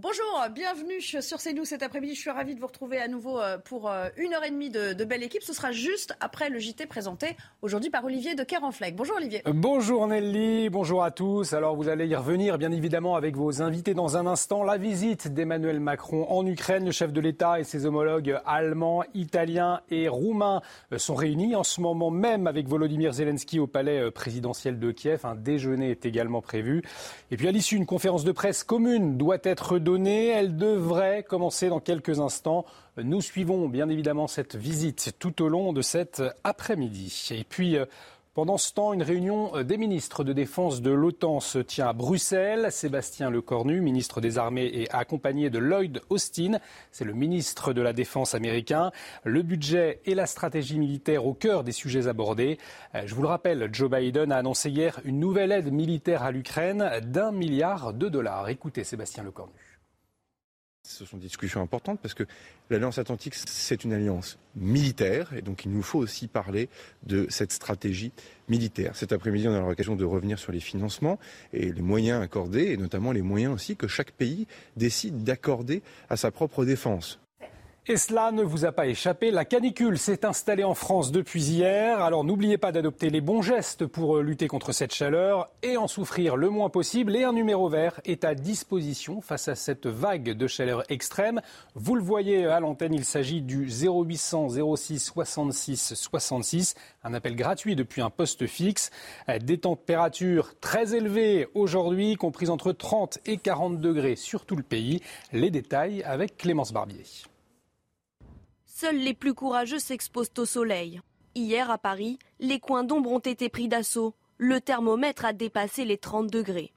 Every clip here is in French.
Bonjour, bienvenue sur CNews cet après-midi. Je suis ravie de vous retrouver à nouveau euh, pour euh, une heure et demie de, belle équipe. Ce sera juste après le JT présenté aujourd'hui par Olivier de Kerenfleck. Bonjour Olivier. Bonjour Nelly, bonjour à tous. Alors vous allez y revenir bien évidemment avec vos invités dans un instant. La visite d'Emmanuel Macron en Ukraine, le chef de l'État et ses homologues allemands, italiens et roumains euh, sont réunis en ce moment même avec Volodymyr Zelensky au palais présidentiel de Kiev. Un déjeuner est également prévu. Et puis à l'issue, une conférence de presse commune doit être elle devrait commencer dans quelques instants. Nous suivons bien évidemment cette visite tout au long de cet après-midi. Et puis, euh, pendant ce temps, une réunion des ministres de défense de l'OTAN se tient à Bruxelles. Sébastien Lecornu, ministre des Armées, est accompagné de Lloyd Austin. C'est le ministre de la Défense américain. Le budget et la stratégie militaire au cœur des sujets abordés. Euh, je vous le rappelle, Joe Biden a annoncé hier une nouvelle aide militaire à l'Ukraine d'un milliard de dollars. Écoutez Sébastien Lecornu. Ce sont des discussions importantes parce que l'Alliance Atlantique, c'est une alliance militaire et donc il nous faut aussi parler de cette stratégie militaire. Cet après-midi, on aura l'occasion de revenir sur les financements et les moyens accordés et notamment les moyens aussi que chaque pays décide d'accorder à sa propre défense. Et cela ne vous a pas échappé, la canicule s'est installée en France depuis hier. Alors n'oubliez pas d'adopter les bons gestes pour euh, lutter contre cette chaleur et en souffrir le moins possible. Et un numéro vert est à disposition face à cette vague de chaleur extrême. Vous le voyez à l'antenne, il s'agit du 0800 06 66 66, un appel gratuit depuis un poste fixe. Euh, des températures très élevées aujourd'hui, comprises entre 30 et 40 degrés sur tout le pays. Les détails avec Clémence Barbier. Seuls les plus courageux s'exposent au soleil. Hier à Paris, les coins d'ombre ont été pris d'assaut. Le thermomètre a dépassé les 30 degrés.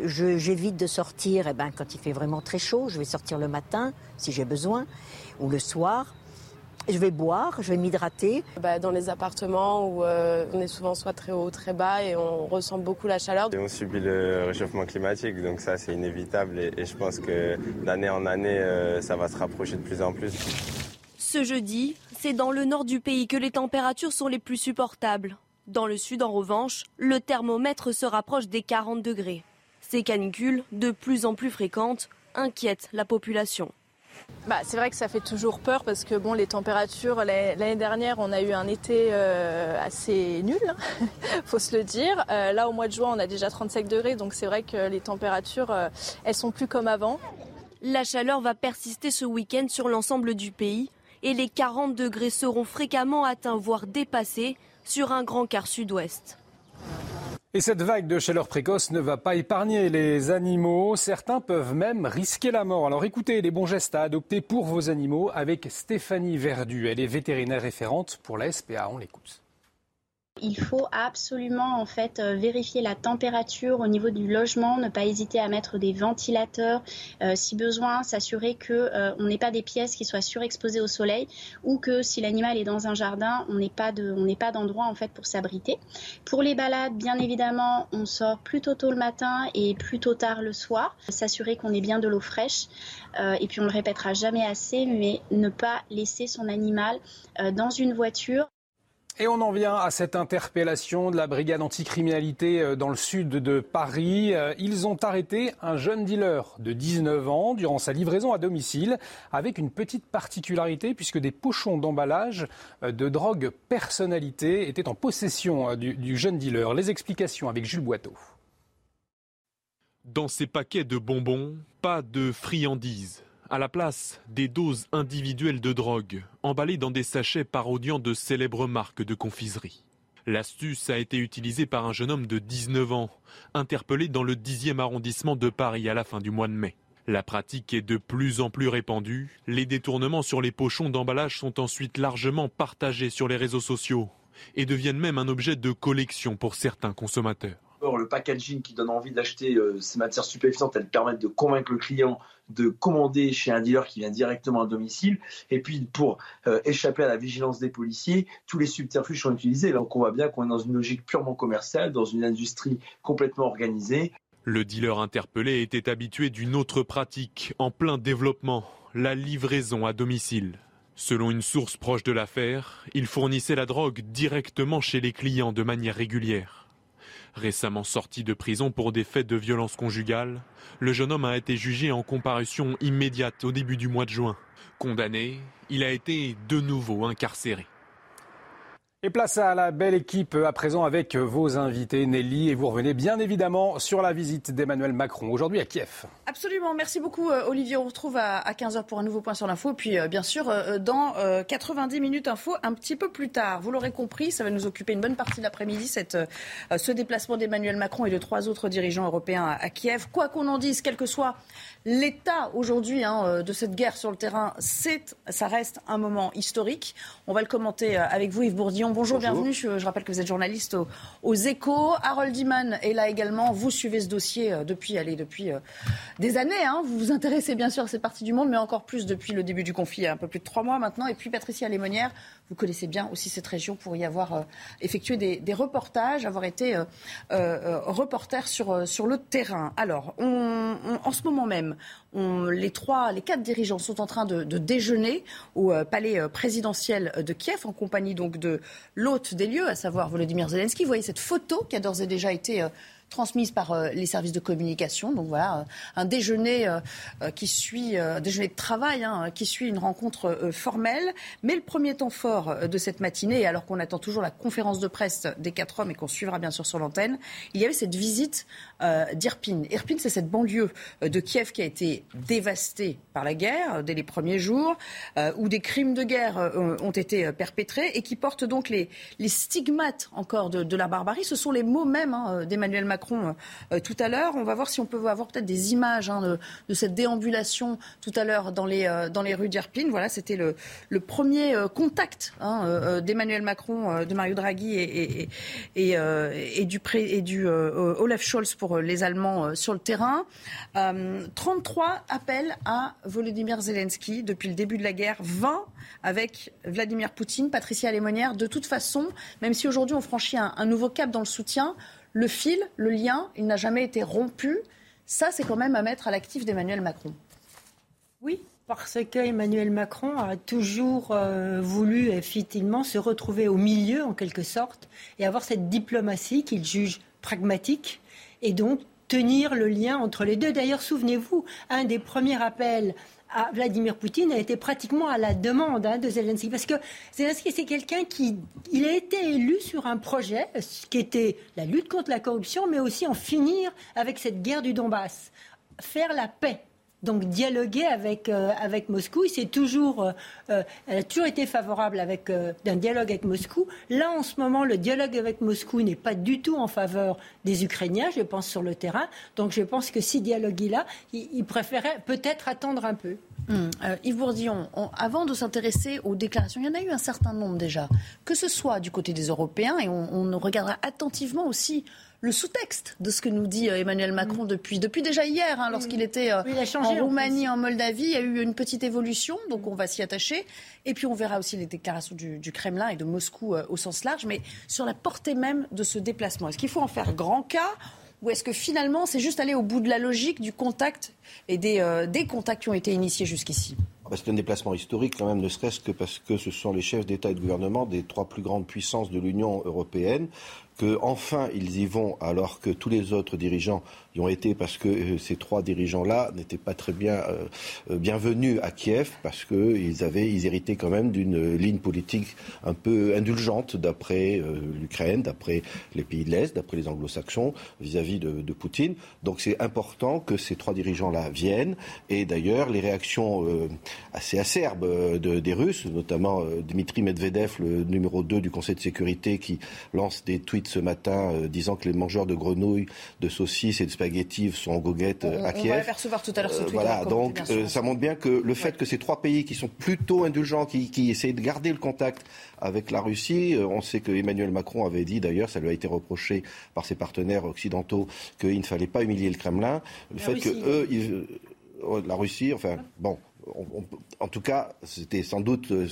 J'évite de sortir eh ben, quand il fait vraiment très chaud. Je vais sortir le matin si j'ai besoin ou le soir. Je vais boire, je vais m'hydrater. Bah, dans les appartements où euh, on est souvent soit très haut, très bas et on ressent beaucoup la chaleur. Et on subit le réchauffement climatique, donc ça c'est inévitable et, je pense que d'année en année euh, ça va se rapprocher de plus en plus. Ce jeudi, c'est dans le nord du pays que les températures sont les plus supportables. Dans le sud, en revanche, le thermomètre se rapproche des 40 degrés. Ces canicules, de plus en plus fréquentes, inquiètent la population. Bah, c'est vrai que ça fait toujours peur parce que bon, les températures, l'année dernière, on a eu un été euh, assez nul, il faut se le dire. Euh, là, au mois de juin, on a déjà 35 degrés, donc c'est vrai que les températures, euh, elles sont plus comme avant. La chaleur va persister ce week-end sur l'ensemble du pays et les 40 degrés seront fréquemment atteints, voire dépassés, sur un grand quart sud-ouest. Et cette vague de chaleur précoce ne va pas épargner les animaux. Certains peuvent même risquer la mort. Alors écoutez les bons gestes à adopter pour vos animaux avec Stéphanie Verdu. Elle est vétérinaire référente pour la SPA. On l'écoute. Il faut absolument en fait euh, vérifier la température au niveau du logement, ne pas hésiter à mettre des ventilateurs euh, si besoin, s'assurer que euh, on n'ait pas des pièces qui soient surexposées au soleil ou que si l'animal est dans un jardin, on n'ait pas d'endroit en fait pour s'abriter. Pour les balades, bien évidemment, on sort plutôt tôt le matin et plutôt tard le soir, s'assurer qu'on ait bien de l'eau fraîche et puis on le répétera jamais assez mais ne pas laisser son animal dans une voiture et on en vient à cette interpellation de la brigade anticriminalité euh, dans le sud de Paris. Euh, ils ont arrêté un jeune dealer de 19 ans durant sa livraison à domicile avec une petite particularité puisque des pochons d'emballage euh, de drogue personnalité étaient en possession du, jeune dealer. Les explications avec Jules Boiteau. Dans ces paquets de bonbons, pas de friandises à la place des doses individuelles de drogue, emballées dans des sachets parodiant de célèbres marques de confiserie. L'astuce a été utilisée par un jeune homme de 19 ans, interpellé dans le 10e arrondissement de Paris à la fin du mois de mai. La pratique est de plus en plus répandue. Les détournements sur les pochons d'emballage sont ensuite largement partagés sur les réseaux sociaux et deviennent même un objet de collection pour certains consommateurs. Le packaging qui donne envie d'acheter euh, ces matières stupéfiantes, elles permettent de convaincre le client de commander chez un dealer qui vient directement à domicile. Et puis, pour euh, échapper à la vigilance des policiers, tous les subterfuges sont utilisés. Donc, on voit bien qu'on est dans une logique purement commerciale, dans une industrie complètement organisée. Le dealer interpellé était habitué d'une autre pratique en plein développement, la livraison à domicile. Selon une source proche de l'affaire, il fournissait la drogue directement chez les clients de manière régulière. Récemment sorti de prison pour des faits de violence conjugale, le jeune homme a été jugé en comparution immédiate au début du mois de juin. Condamné, il a été de nouveau incarcéré. Et place à la belle équipe à présent avec vos invités, Nelly, et vous revenez bien évidemment sur la visite d'Emmanuel Macron aujourd'hui à Kiev. Absolument, merci beaucoup euh, Olivier. On se retrouve à 15h pour un nouveau point sur l'info, puis euh, bien sûr euh, dans 90 minutes info un petit peu plus tard. Vous l'aurez compris, ça va nous occuper une bonne partie de l'après-midi, ce déplacement d'Emmanuel Macron et de trois autres dirigeants européens à Kiev. Quoi qu'on en dise, quel que soit l'état aujourd'hui hein, de cette guerre sur le terrain, ça reste un moment historique. On va le commenter avec vous Yves Bourdillon bonjour, bienvenue. Je, rappelle que vous êtes journaliste aux, Échos. Harold Iman est là également. Vous suivez ce dossier euh, depuis, allez, depuis euh, des années. Hein. Vous vous intéressez bien sûr à cette partie du monde, mais encore plus depuis le début du conflit, il y a un peu plus de trois mois maintenant. Et puis Patricia Lémonière, vous connaissez bien aussi cette région pour y avoir euh, effectué des, reportages, avoir été reporter sur, sur le terrain. Alors, en ce moment même, les trois, les quatre dirigeants sont en train de, déjeuner au euh, palais euh, présidentiel de Kiev en compagnie donc de l'hôte des lieux, à savoir Volodymyr Zelensky. Vous voyez cette photo qui a d'ores et déjà été euh, transmise par euh, les services de communication. Donc voilà, euh, un déjeuner euh, qui suit, un déjeuner de travail hein, qui suit une rencontre formelle. Mais le premier temps fort de cette matinée, alors qu'on attend toujours la conférence de presse des quatre hommes et qu'on suivra bien sûr sur l'antenne, il y avait cette visite d'Irpin. Irpin, c'est cette banlieue de Kiev qui a été dévastée par la guerre dès les premiers jours, où des crimes de guerre ont été perpétrés et qui porte donc les, stigmates encore de, la barbarie. Ce sont les mots mêmes hein, d'Emmanuel Macron euh, tout à l'heure. On va voir si on peut avoir peut-être des images hein, de, cette déambulation tout à l'heure dans les, euh, dans les rues d'Irpine. Voilà, c'était le, premier euh, contact hein, d'Emmanuel Macron, de Mario Draghi et, du, et du Olaf Scholz pour les Allemands sur le terrain. 33 appels à Volodymyr Zelensky depuis le début de la guerre, 20 avec Vladimir Poutine, Patricia Lémonière. De toute façon, même si aujourd'hui on franchit un nouveau cap dans le soutien, le fil, le lien, il n'a jamais été rompu. Ça, c'est quand même à mettre à l'actif d'Emmanuel Macron. Oui, parce qu'Emmanuel Macron a toujours euh, voulu effectivement se retrouver au milieu, en quelque sorte, et avoir cette diplomatie qu'il juge pragmatique, et donc tenir le lien entre les deux. D'ailleurs, souvenez-vous, un des premiers appels à Vladimir Poutine a été pratiquement à la demande hein, de Zelensky. Parce que Zelensky, c'est quelqu'un qui il a été élu sur un projet qui était la lutte contre la corruption, mais aussi en finir avec cette guerre du Donbass. Faire la paix donc dialoguer avec, euh, avec Moscou. C'est toujours, euh, euh, elle a toujours été favorable d'un dialogue avec Moscou. Là, en ce moment, le dialogue avec Moscou n'est pas du tout en faveur des Ukrainiens, je pense, sur le terrain. Donc je pense que si dialogue il a, il, préférait peut-être attendre un peu. Hum, Yves Bourdillon, avant de s'intéresser aux déclarations, il y en a eu un certain nombre déjà, que ce soit du côté des Européens, et on regardera attentivement aussi le sous-texte de ce que nous dit euh, Emmanuel Macron depuis, depuis déjà hier, hein, lorsqu'il était euh, en Roumanie, en, Moldavie. Il y a eu une petite évolution, donc on va s'y attacher. Et puis on verra aussi les déclarations du, Kremlin et de Moscou euh, au sens large. Mais sur la portée même de ce déplacement, est-ce qu'il faut en faire grand cas ou est-ce que finalement c'est juste aller au bout de la logique du contact et des, des contacts qui ont été initiés jusqu'ici? C'est un déplacement historique quand même, ne serait-ce que parce que ce sont les chefs d'État et de gouvernement des trois plus grandes puissances de l'Union européenne qu'enfin ils y vont alors que tous les autres dirigeants y ont été parce que euh, ces trois dirigeants-là n'étaient pas très bien euh, euh, bienvenus à Kiev parce qu'ils avaient, ils héritaient quand même d'une ligne politique un peu indulgente d'après l'Ukraine, d'après les pays de l'Est, d'après les anglo-saxons vis-à-vis de, Poutine. Donc c'est important que ces trois dirigeants-là viennent et d'ailleurs les réactions assez acerbes de, des Russes, notamment Dmitri Medvedev, le numéro 2 du Conseil de sécurité qui lance des tweets tweet ce matin disant que les mangeurs de grenouilles, de saucisses et de spaghettis sont en goguette à Kiev. On va l'apercevoir tout à l'heure ce tweet. voilà, donc ça montre bien que le fait que ces trois pays qui sont plutôt indulgents, qui, qui essayent de garder le contact avec la Russie. On sait que Emmanuel Macron avait dit, d'ailleurs, ça lui a été reproché par ses partenaires occidentaux, qu'il ne fallait pas humilier le Kremlin. Le fait que eux, la Russie, enfin, bon, en tout cas, c'était sans doute euh,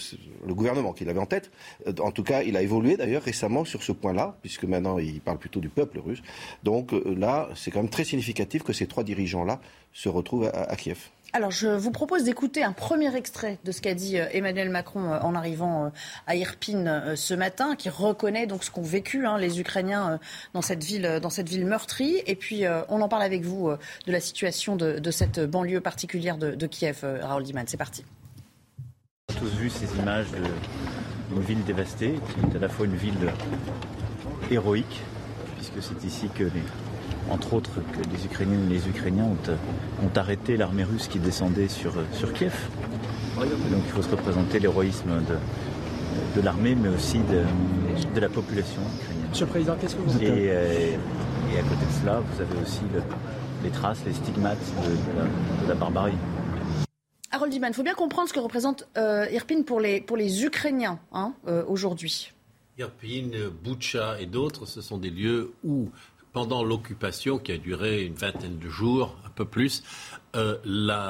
le gouvernement qui l'avait en tête. Euh, en tout cas, il a évolué d'ailleurs récemment sur ce point-là, puisque maintenant il parle plutôt du peuple russe. Donc euh, là, c'est quand même très significatif que ces trois dirigeants-là se retrouvent à Kiev. Alors, je vous propose d'écouter un premier extrait de ce qu'a dit euh, Emmanuel Macron euh, en arrivant euh, à Irpine ce matin, qui reconnaît donc ce qu'ont vécu hein, les Ukrainiens dans cette ville, dans cette ville meurtrie. Et puis, on en parle avec vous de la situation de, cette banlieue particulière de, Kiev. Raoul Diman, c'est parti. On a tous vu ces images d'une ville dévastée, qui est à la fois une ville héroïque, puisque c'est ici que les entre autres que les Ukrainiennes et les Ukrainiens ont, arrêté l'armée russe qui descendait sur, sur Kiev. Donc il faut se représenter l'héroïsme de, de l'armée, mais aussi de, la population ukrainienne. Monsieur le Président, qu'est-ce que vous et, euh, et à côté de cela, vous avez aussi les traces, les stigmates de, la, barbarie. Harold Iman, il faut bien comprendre ce que représente euh, Irpin pour les, pour les Ukrainiens hein, euh, aujourd'hui. Irpin, Boucha et d'autres, ce sont des lieux où pendant l'occupation qui a duré une vingtaine de jours, un peu plus, euh,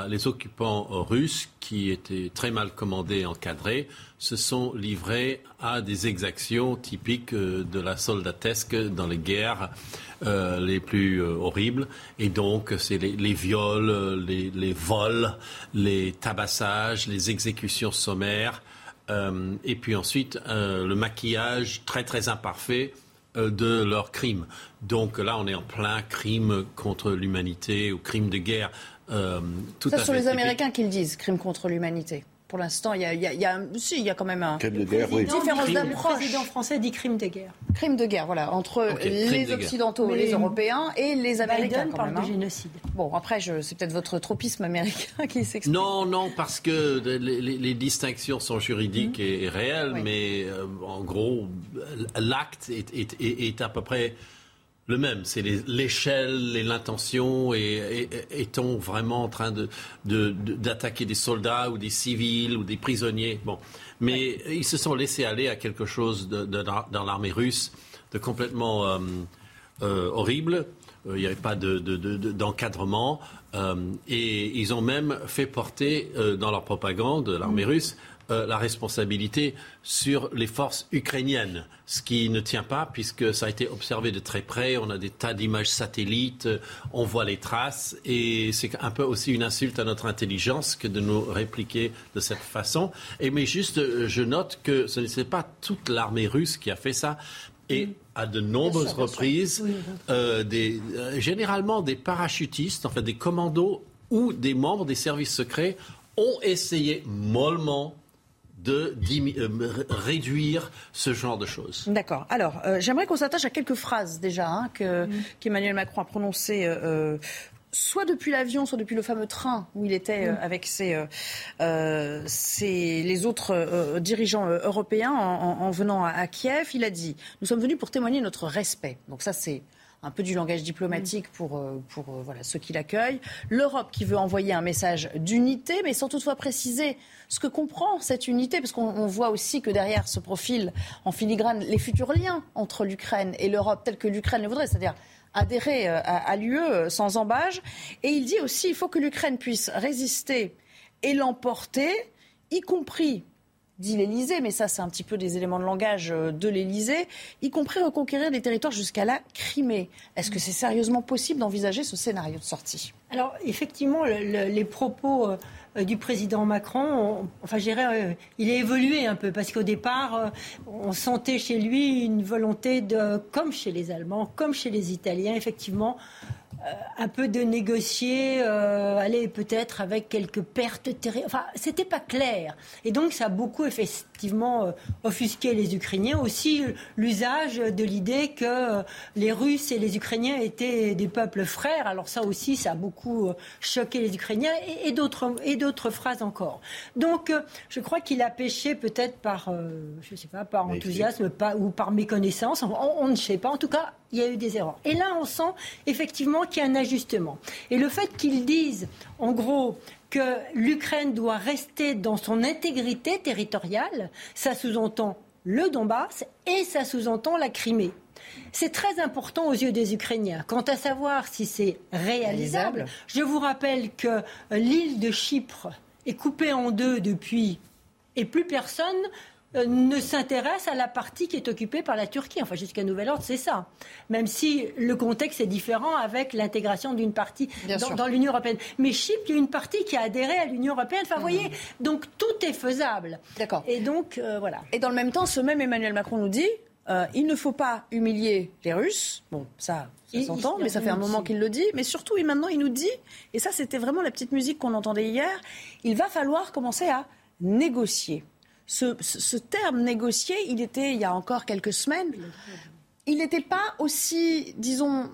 les occupants russes, qui étaient très mal commandés et encadrés, se sont livrés à des exactions typiques euh, de la soldatesque dans les guerres euh, les plus horribles. Et donc, c'est les, viols, les, vols, les tabassages, les exécutions sommaires. et puis ensuite, le maquillage très très imparfait de leurs crimes. Donc là, on est en plein crime contre l'humanité ou crime de guerre. Euh, tout Ça, ce sont les Américains qui le disent, crime contre l'humanité. Pour l'instant, il y a, y, a, y, a, si, y a quand même un, crime de guerre, oui. différence d'approche. Le président français dit crime de guerre. Crime de guerre, voilà, entre les Occidentaux, les Européens et les Américains. Biden parle de hein. génocide. Bon, après, c'est peut-être votre tropisme américain qui s'exprime. Non, non, parce que les, les, distinctions sont juridiques mmh. et, réelles, mais euh, en gros, l'acte est, est, est, à peu près le même. C'est l'échelle et l'intention. Et, est-on vraiment en train d'attaquer des soldats ou des civils ou des prisonniers? Bon, mais ils se sont laissés aller à quelque chose dans l'armée russe de complètement euh, euh, horrible. Euh, il n'y avait pas d'encadrement. et ils ont même fait porter dans leur propagande, l'armée mm. russe, euh, la responsabilité sur les forces ukrainiennes, ce qui ne tient pas puisque ça a été observé de très près, on a des tas d'images satellites, on voit les traces et c'est un peu aussi une insulte à notre intelligence que de nous répliquer de cette façon. Et mais juste, euh, je note que ce n'est pas toute l'armée russe qui a fait ça. Et à de nombreuses reprises, euh, des, généralement des parachutistes, en fait des commandos ou des membres des services secrets ont essayé mollement de euh, réduire ce genre de choses. D'accord. Alors, euh, j'aimerais qu'on s'attache à quelques phrases déjà hein, que, qu'Emmanuel Macron a prononcées. Euh, soit depuis l'avion, soit depuis le fameux train où il était avec ses, les autres dirigeants européens en, venant à, Kiev, il a dit Nous sommes venus pour témoigner notre respect. Donc, ça, c'est un peu du langage diplomatique pour, euh, euh, voilà, ceux qui l'accueillent. L'Europe qui veut envoyer un message d'unité, mais sans toutefois préciser ce que comprend cette unité, parce qu'on voit aussi que derrière ce profil en filigrane les futurs liens entre l'Ukraine et l'Europe, tels que l'Ukraine le voudrait, c'est-à-dire adhérer euh, à, à l'UE sans embâge. Et il dit aussi qu'il faut que l'Ukraine puisse résister et l'emporter, y compris dit l'Élysée, mais ça c'est un petit peu des éléments de langage euh, de l'Élysée, y compris reconquérir des territoires jusqu'à la Crimée. Est-ce que c'est sérieusement possible d'envisager ce scénario de sortie? Alors effectivement, les propos euh, du président Macron, enfin je dirais, il a évolué un peu parce qu'au départ, euh, on sentait chez lui une volonté de, comme chez les Allemands, comme chez les Italiens, effectivement, un peu de négocier, euh, aller peut-être avec quelques pertes terribles. Enfin, c'était pas clair. Et donc, ça a beaucoup effectivement euh, offusqué les Ukrainiens. Aussi, l'usage de l'idée que euh, les Russes et les Ukrainiens étaient des peuples frères. Alors, ça aussi, ça a beaucoup choqué les Ukrainiens et, et d'autres phrases encore. Donc, je crois qu'il a péché peut-être par, je sais pas, par enthousiasme pas, ou par méconnaissance. on ne sait pas. En tout cas, il y a eu des erreurs. Et là, on sent effectivement qu'il y a un ajustement. Et le fait qu'ils disent, en gros, que l'Ukraine doit rester dans son intégrité territoriale, ça sous-entend le Donbass et ça sous-entend la Crimée. C'est très important aux yeux des Ukrainiens. Quant à savoir si c'est réalisable, je vous rappelle que l'île de Chypre est coupée en deux depuis et plus personne euh, ne s'intéresse à la partie qui est occupée par la Turquie. Enfin, jusqu'à nouvel ordre, c'est ça. Même si le contexte est différent avec l'intégration d'une partie dans, l'Union européenne. Mais Chypre, il y a une partie qui a adhéré à l'Union européenne. Enfin, vous voyez, mmh. donc tout est faisable. D'accord. Et donc, euh, voilà. Et dans le même temps, ce même Emmanuel Macron nous dit euh, il ne faut pas humilier les Russes. Bon, ça, ça s'entend, mais ça fait un moment qu'il le dit. Mais surtout, et maintenant, il nous dit, et ça, c'était vraiment la petite musique qu'on entendait hier, il va falloir commencer à négocier ce, terme négocié, il était il y a encore quelques semaines, il n'était pas aussi, disons,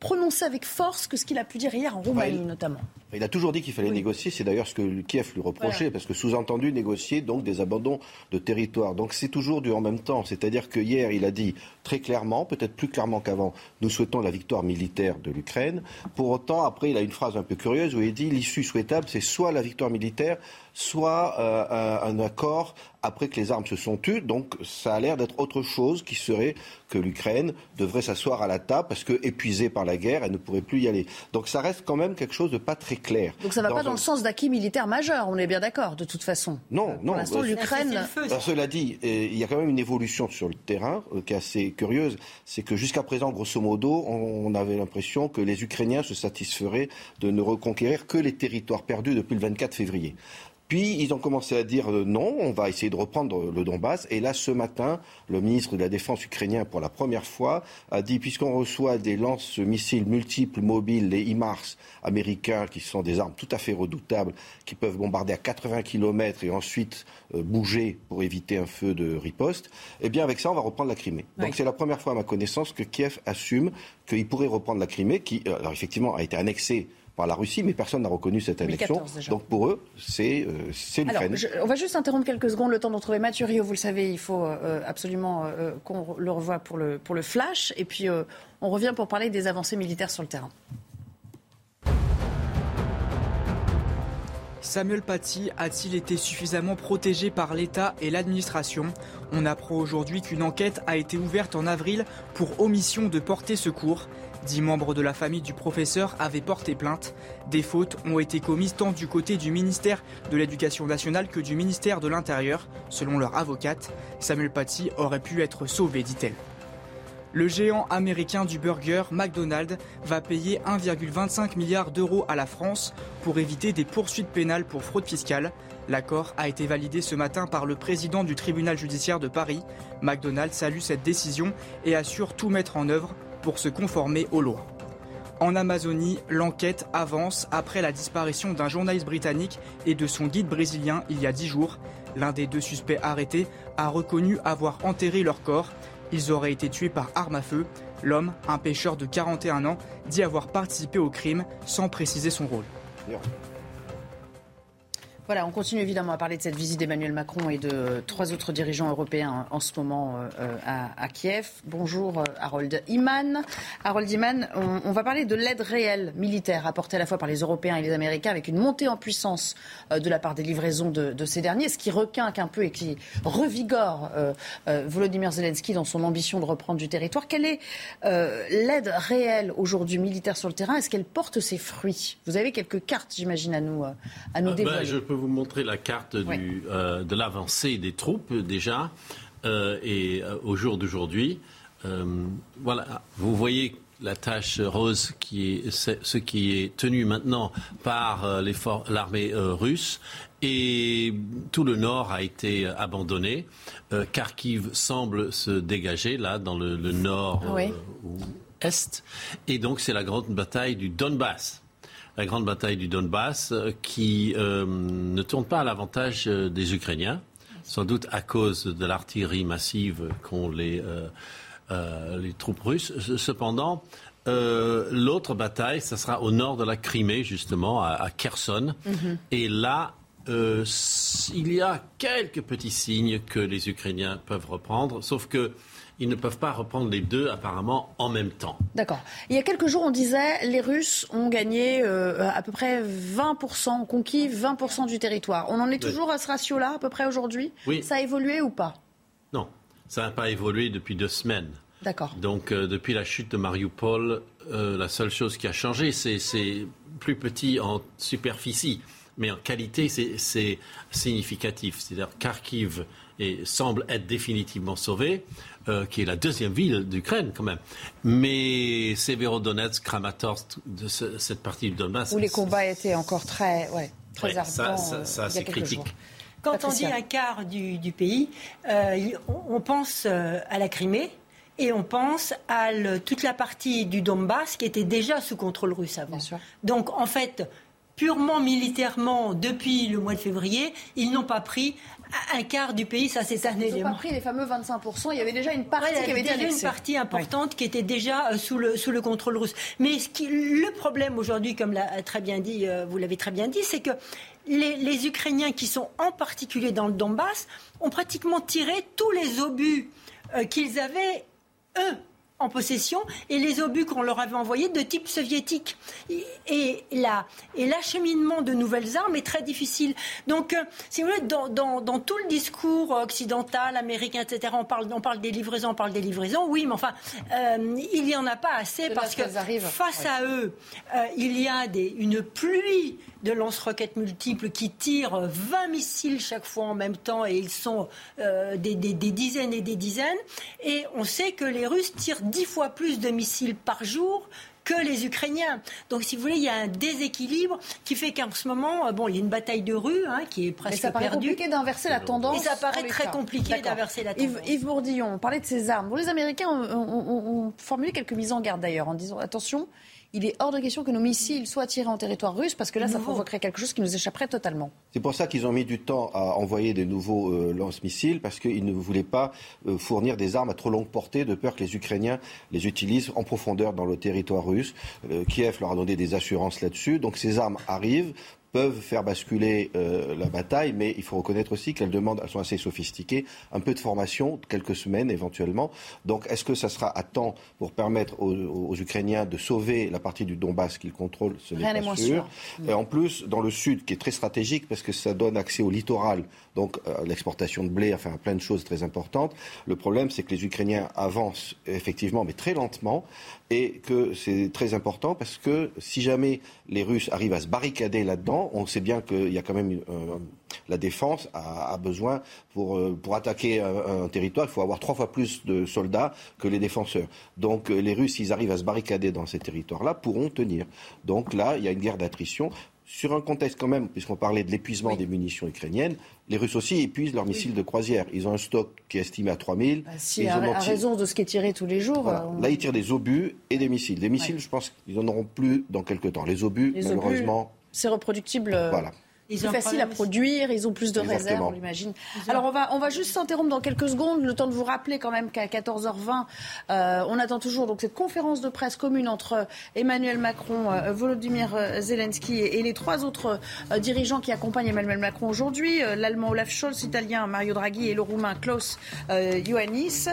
prononcé avec force que ce qu'il a pu dire hier en Roumanie notamment. Il a toujours dit qu'il fallait négocier. C'est d'ailleurs ce que Kiev lui reprochait, parce que sous-entendu, négocier donc des abandons de territoire. Donc c'est toujours du en même temps. C'est-à-dire que hier, il a dit très clairement, peut-être plus clairement qu'avant, nous souhaitons la victoire militaire de l'Ukraine. Pour autant, après, il a une phrase un peu curieuse où il dit l'issue souhaitable, c'est soit la victoire militaire, soit euh, un, accord après que les armes se sont tues. Donc ça a l'air d'être autre chose qui serait que l'Ukraine devrait s'asseoir à la table parce que épuisée par la guerre, elle ne pourrait plus y aller. Donc ça reste quand même quelque chose de pas très clair. Donc ça ne va pas dans le sens d'acquis militaire majeur, on est bien d'accord, de toute façon. Non, non. Pour l'instant, bah, l'Ukraine. Cela dit, euh, il y a quand même une évolution sur le terrain euh, qui est assez curieuse. C'est que jusqu'à présent, grosso modo, on avait l'impression que les Ukrainiens se satisferaient de ne reconquérir que les territoires perdus depuis le 24 février. Puis ils ont commencé à dire euh, non, on va essayer de reprendre le Donbass. Et là, ce matin, le ministre de la Défense ukrainien, pour la première fois, a dit puisqu'on reçoit des lance-missiles multiples mobiles, les IMARS américains, qui sont des armes tout à fait redoutables, qui peuvent bombarder à 80 km et ensuite euh, bouger pour éviter un feu de riposte, eh bien avec ça, on va reprendre la Crimée. Donc c'est la première fois, à ma connaissance, que Kiev assume qu'il pourrait reprendre la Crimée, qui, euh, alors effectivement, a été annexée par la Russie, mais personne n'a reconnu cette annexion. Donc pour eux, c'est euh, l'Ukraine. On va juste interrompre quelques secondes le temps de retrouver Mathieu Rio. Vous le savez, il faut euh, absolument euh, qu'on le revoie pour le, pour le flash. Et puis on revient pour parler des avancées militaires sur le terrain. Samuel Paty a-t-il été suffisamment protégé par l'État et l'administration? On apprend aujourd'hui qu'une enquête a été ouverte en avril pour omission de porter secours. Dix membres de la famille du professeur avaient porté plainte. Des fautes ont été commises tant du côté du ministère de l'Éducation nationale que du ministère de l'Intérieur. Selon leur avocate, Samuel Paty aurait pu être sauvé, dit-elle. Le géant américain du burger, McDonald's, va payer 1,25 milliard d'euros à la France pour éviter des poursuites pénales pour fraude fiscale. L'accord a été validé ce matin par le président du tribunal judiciaire de Paris. McDonald's salue cette décision et assure tout mettre en œuvre pour se conformer aux lois. En Amazonie, l'enquête avance après la disparition d'un journaliste britannique et de son guide brésilien il y a dix jours. L'un des deux suspects arrêtés a reconnu avoir enterré leur corps. Ils auraient été tués par arme à feu. L'homme, un pêcheur de 41 ans, dit avoir participé au crime sans préciser son rôle. Voilà, on continue évidemment à parler de cette visite d'Emmanuel Macron et de trois autres dirigeants européens en ce moment euh, à, Kiev. Bonjour euh, Harold Iman. Harold Iman, on, va parler de l'aide réelle militaire apportée à la fois par les Européens et les Américains avec une montée en puissance euh, de la part des livraisons de, ces derniers, ce qui requinque un peu et qui revigore Volodymyr Zelensky dans son ambition de reprendre du territoire. Quelle est l'aide réelle aujourd'hui militaire sur le terrain? Est-ce qu'elle porte ses fruits? Vous avez quelques cartes, j'imagine, à nous, à nous ben, dévoiler vous montrer la carte du, euh, de l'avancée des troupes déjà. Euh, et euh, au jour d'aujourd'hui, voilà, vous voyez la tâche rose qui est ce qui est tenu maintenant par l'armée russe et tout le nord a été abandonné. Kharkiv semble se dégager là dans le, nord est. Et donc c'est la grande bataille du Donbass. La grande bataille du Donbass qui ne tourne pas à l'avantage des Ukrainiens, sans doute à cause de l'artillerie massive qu'ont les, les troupes russes. Cependant, euh, l'autre bataille, ça sera au nord de la Crimée, justement, à, Kherson. Mhm. Et là, euh, il y a quelques petits signes que les Ukrainiens peuvent reprendre, sauf que ils ne peuvent pas reprendre les deux apparemment en même temps. D'accord. Il y a quelques jours, on disait les Russes ont gagné euh, à peu près 20%, ont conquis 20% du territoire. On en est toujours à ce ratio-là à peu près aujourd'hui? Oui. Ça a évolué ou pas? Non, ça n'a pas évolué depuis deux semaines. D'accord. Donc, euh, depuis la chute de Mariupol, euh, la seule chose qui a changé, c'est plus petit en superficie, mais en qualité, c'est significatif. C'est-à-dire Kharkiv semble être définitivement sauvé, euh, qui est la deuxième ville d'Ukraine quand même. Mais Severodonetsk, Kramatorsk, de cette partie du Donbass. Où les combats étaient encore très, ouais, très ardents. Ça, ça, c'est critique. Quand on dit un quart du, pays, on pense à la Crimée, et on pense à toute la partie du Donbass qui était déjà sous contrôle russe avant. Donc en fait, purement militairement, depuis le mois de février, ils n'ont pas pris un quart du pays, ça c'est un élément. Ils n'ont pas pris les fameux 25%, il y avait déjà une partie qui avait été déjà une partie importante qui était déjà euh, sous le, sous le contrôle russe. Mais ce qui, le problème aujourd'hui, comme l'a très bien dit, euh, vous l'avez très bien dit, c'est que les, les, Ukrainiens qui sont en particulier dans le Donbass ont pratiquement tiré tous les obus euh, qu'ils avaient eux en possession et les obus qu'on leur avait envoyés de type soviétique. Et, et l'acheminement de nouvelles armes est très difficile. Donc, euh, si vous voulez, dans, tout le discours occidental, américain, etc., on parle, on parle des livraisons, on parle des livraisons, oui, mais enfin, euh, il n'y en a pas assez parce que face à eux, euh, il y a des, une pluie de lance-roquettes multiples qui tirent 20 missiles chaque fois en même temps et ils sont euh, des, dizaines et des dizaines. Et on sait que les Russes tirent 10 fois plus de missiles par jour que les Ukrainiens. Donc, si vous voulez, il y a un déséquilibre qui fait qu'en ce moment, euh, bon, il y a une bataille de rue hein, qui est presque Mais ça paraît compliqué d'inverser la tendance. Et ça paraît très compliqué d'inverser la tendance. Yves, Bourdillon, on parlait de ces armes. les Américains ont formulé quelques mises en garde d'ailleurs en disant attention, il est hors de question que nos missiles soient tirés en territoire russe parce que là, ça provoquerait quelque chose qui nous échapperait totalement. C'est pour ça qu'ils ont mis du temps à envoyer des nouveaux euh, lance-missiles parce qu'ils ne voulaient pas euh, fournir des armes à trop longue portée de peur que les Ukrainiens les utilisent en profondeur dans le territoire russe. Euh, Kiev leur a donné des assurances là-dessus. Donc ces armes arrivent peuvent faire basculer euh, la bataille, mais il faut reconnaître aussi qu'elles demandent, elles sont assez sophistiquées, un peu de formation, quelques semaines éventuellement. Donc, est-ce que ça sera à temps pour permettre aux, Ukrainiens de sauver la partie du Donbass qu'ils contrôlent? Ce n'est pas sûr. Et en plus, dans le sud, qui est très stratégique parce que ça donne accès au littoral, donc euh, l'exportation de blé, enfin plein de choses très importantes. Le problème, c'est que les Ukrainiens avancent effectivement, mais très lentement, et que c'est très important parce que si jamais les Russes arrivent à se barricader là-dedans, on sait bien qu'il y a quand même euh, la défense a, besoin pour, euh, pour attaquer un, territoire, il faut avoir trois fois plus de soldats que les défenseurs. Donc euh, les Russes, s'ils arrivent à se barricader dans ces territoires-là, pourront tenir. Donc là, il y a une guerre d'attrition sur un contexte quand même, puisqu'on parlait de l'épuisement des munitions ukrainiennes, les Russes aussi épuisent leurs missiles de croisière. Ils ont un stock qui est estimé à 3000. Bah, si, à, raison de ce qui est tiré tous les jours. Là, ils tirent des obus et des missiles. Des missiles, je pense qu'ils n'en auront plus dans quelques temps. Les obus, malheureusement. C'est reproductible. Euh, C'est facile à produire, ils ont plus de réserves, on l'imagine. Alors on va, on va juste s'interrompre dans quelques secondes, le temps de vous rappeler quand même qu'à 14h20, euh, on attend toujours donc cette conférence de presse commune entre Emmanuel Macron, euh, Volodymyr euh, Zelensky et, les trois autres dirigeants qui accompagnent Emmanuel Macron aujourd'hui, l'allemand Olaf Scholz, l'italien Mario Draghi et le roumain Klaus Ioannis.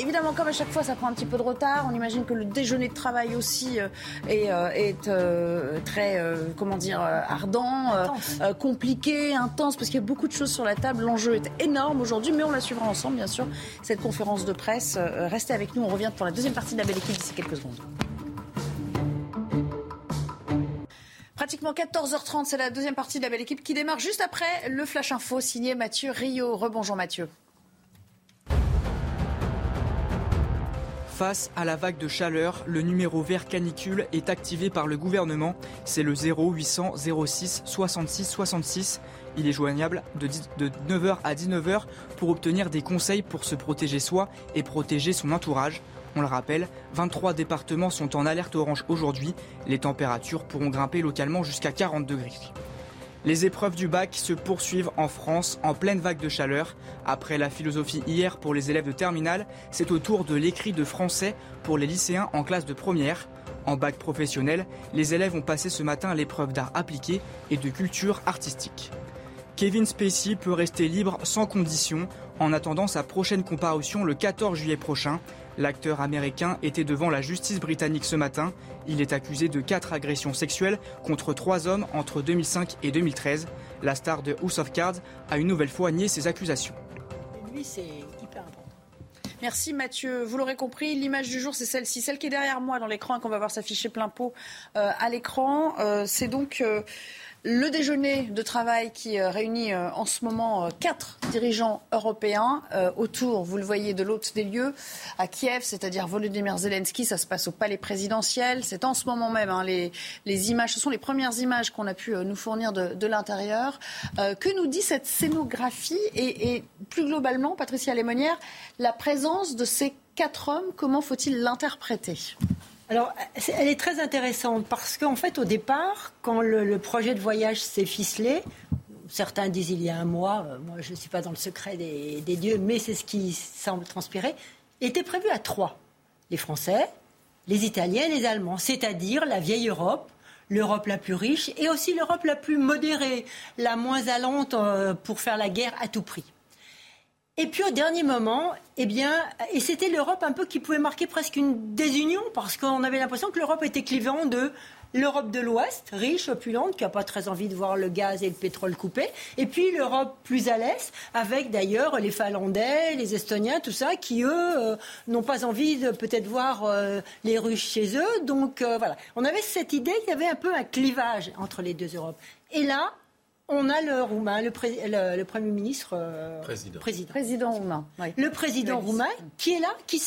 évidemment, comme à chaque fois, ça prend un petit peu de retard. On imagine que le déjeuner de travail aussi est, est très, comment dire, euh, euh, compliqué, intense, parce qu'il y a beaucoup de choses sur la table. L'enjeu est énorme aujourd'hui, mais on la suivra ensemble, bien sûr, cette conférence de presse. Euh, restez avec nous, on revient pour la deuxième partie de la belle équipe d'ici quelques secondes. Pratiquement 14h30, c'est la deuxième partie de la belle équipe qui démarre juste après le Flash Info signé Mathieu Rio. Rebonjour Mathieu. Face à la vague de chaleur, le numéro vert canicule est activé par le gouvernement. C'est le 0800 06 66 66. Il est joignable de, 9h à 19h pour obtenir des conseils pour se protéger soi et protéger son entourage. On le rappelle, 23 départements sont en alerte orange aujourd'hui. Les températures pourront grimper localement jusqu'à 40 degrés. Les épreuves du bac se poursuivent en France en pleine vague de chaleur. Après la philosophie hier pour les élèves de terminale, c'est au tour de l'écrit de français pour les lycéens en classe de première. En bac professionnel, les élèves ont passé ce matin l'épreuve d'art appliqué et de culture artistique. Kevin Spacey peut rester libre sans condition en attendant sa prochaine comparution le 14 juillet prochain. L'acteur américain était devant la justice britannique ce matin. Il est accusé de quatre agressions sexuelles contre trois hommes entre 2005 et 2013. La star de House of Cards a une nouvelle fois nié ces accusations. Lui. Merci Mathieu. Vous l'aurez compris, l'image du jour, c'est celle-ci, celle qui est derrière moi dans l'écran et qu'on va voir s'afficher plein pot euh, à l'écran. Euh, c'est donc euh, le déjeuner de travail qui euh, réunit euh, en ce moment euh, quatre dirigeants européens autour, vous le voyez, de l'hôte des lieux à Kiev, c'est-à-dire Volodymyr Zelensky. Ça se passe au palais présidentiel. C'est en ce moment même hein, les, images, ce sont les premières images qu'on a pu nous fournir de, l'intérieur. que nous dit cette scénographie et, et plus globalement, Patricia Lémonière, la présence de ces quatre hommes, comment faut-il l'interpréter? Alors, elle est très intéressante parce qu'en fait, au départ, quand le, projet de voyage s'est ficelé, certains disent il y a un mois, euh, moi je ne suis pas dans le secret des, dieux, mais c'est ce qui semble transpirer, était prévu à trois. Les Français, les Italiens les Allemands, c'est-à-dire la vieille Europe, l'Europe la plus riche et aussi l'Europe la plus modérée, la moins allante euh, pour faire la guerre à tout prix. Et puis au dernier moment, eh bien, et c'était l'Europe un peu qui pouvait marquer presque une désunion parce qu'on avait l'impression que l'Europe était clivée en deux. L'Europe de l'Ouest, riche, opulente, qui n'a pas très envie de voir le gaz et le pétrole coupés. Et puis l'Europe plus à l'Est, avec d'ailleurs les Finlandais, les Estoniens, tout ça, qui eux euh, n'ont pas envie de peut-être voir euh, les Russes chez eux. Donc euh, voilà, on avait cette idée qu'il y avait un peu un clivage entre les deux Europes. Et là, on a le roumain, le, Premier ministre. Euh, président. président. roumain. Le président roumain qui est là, qui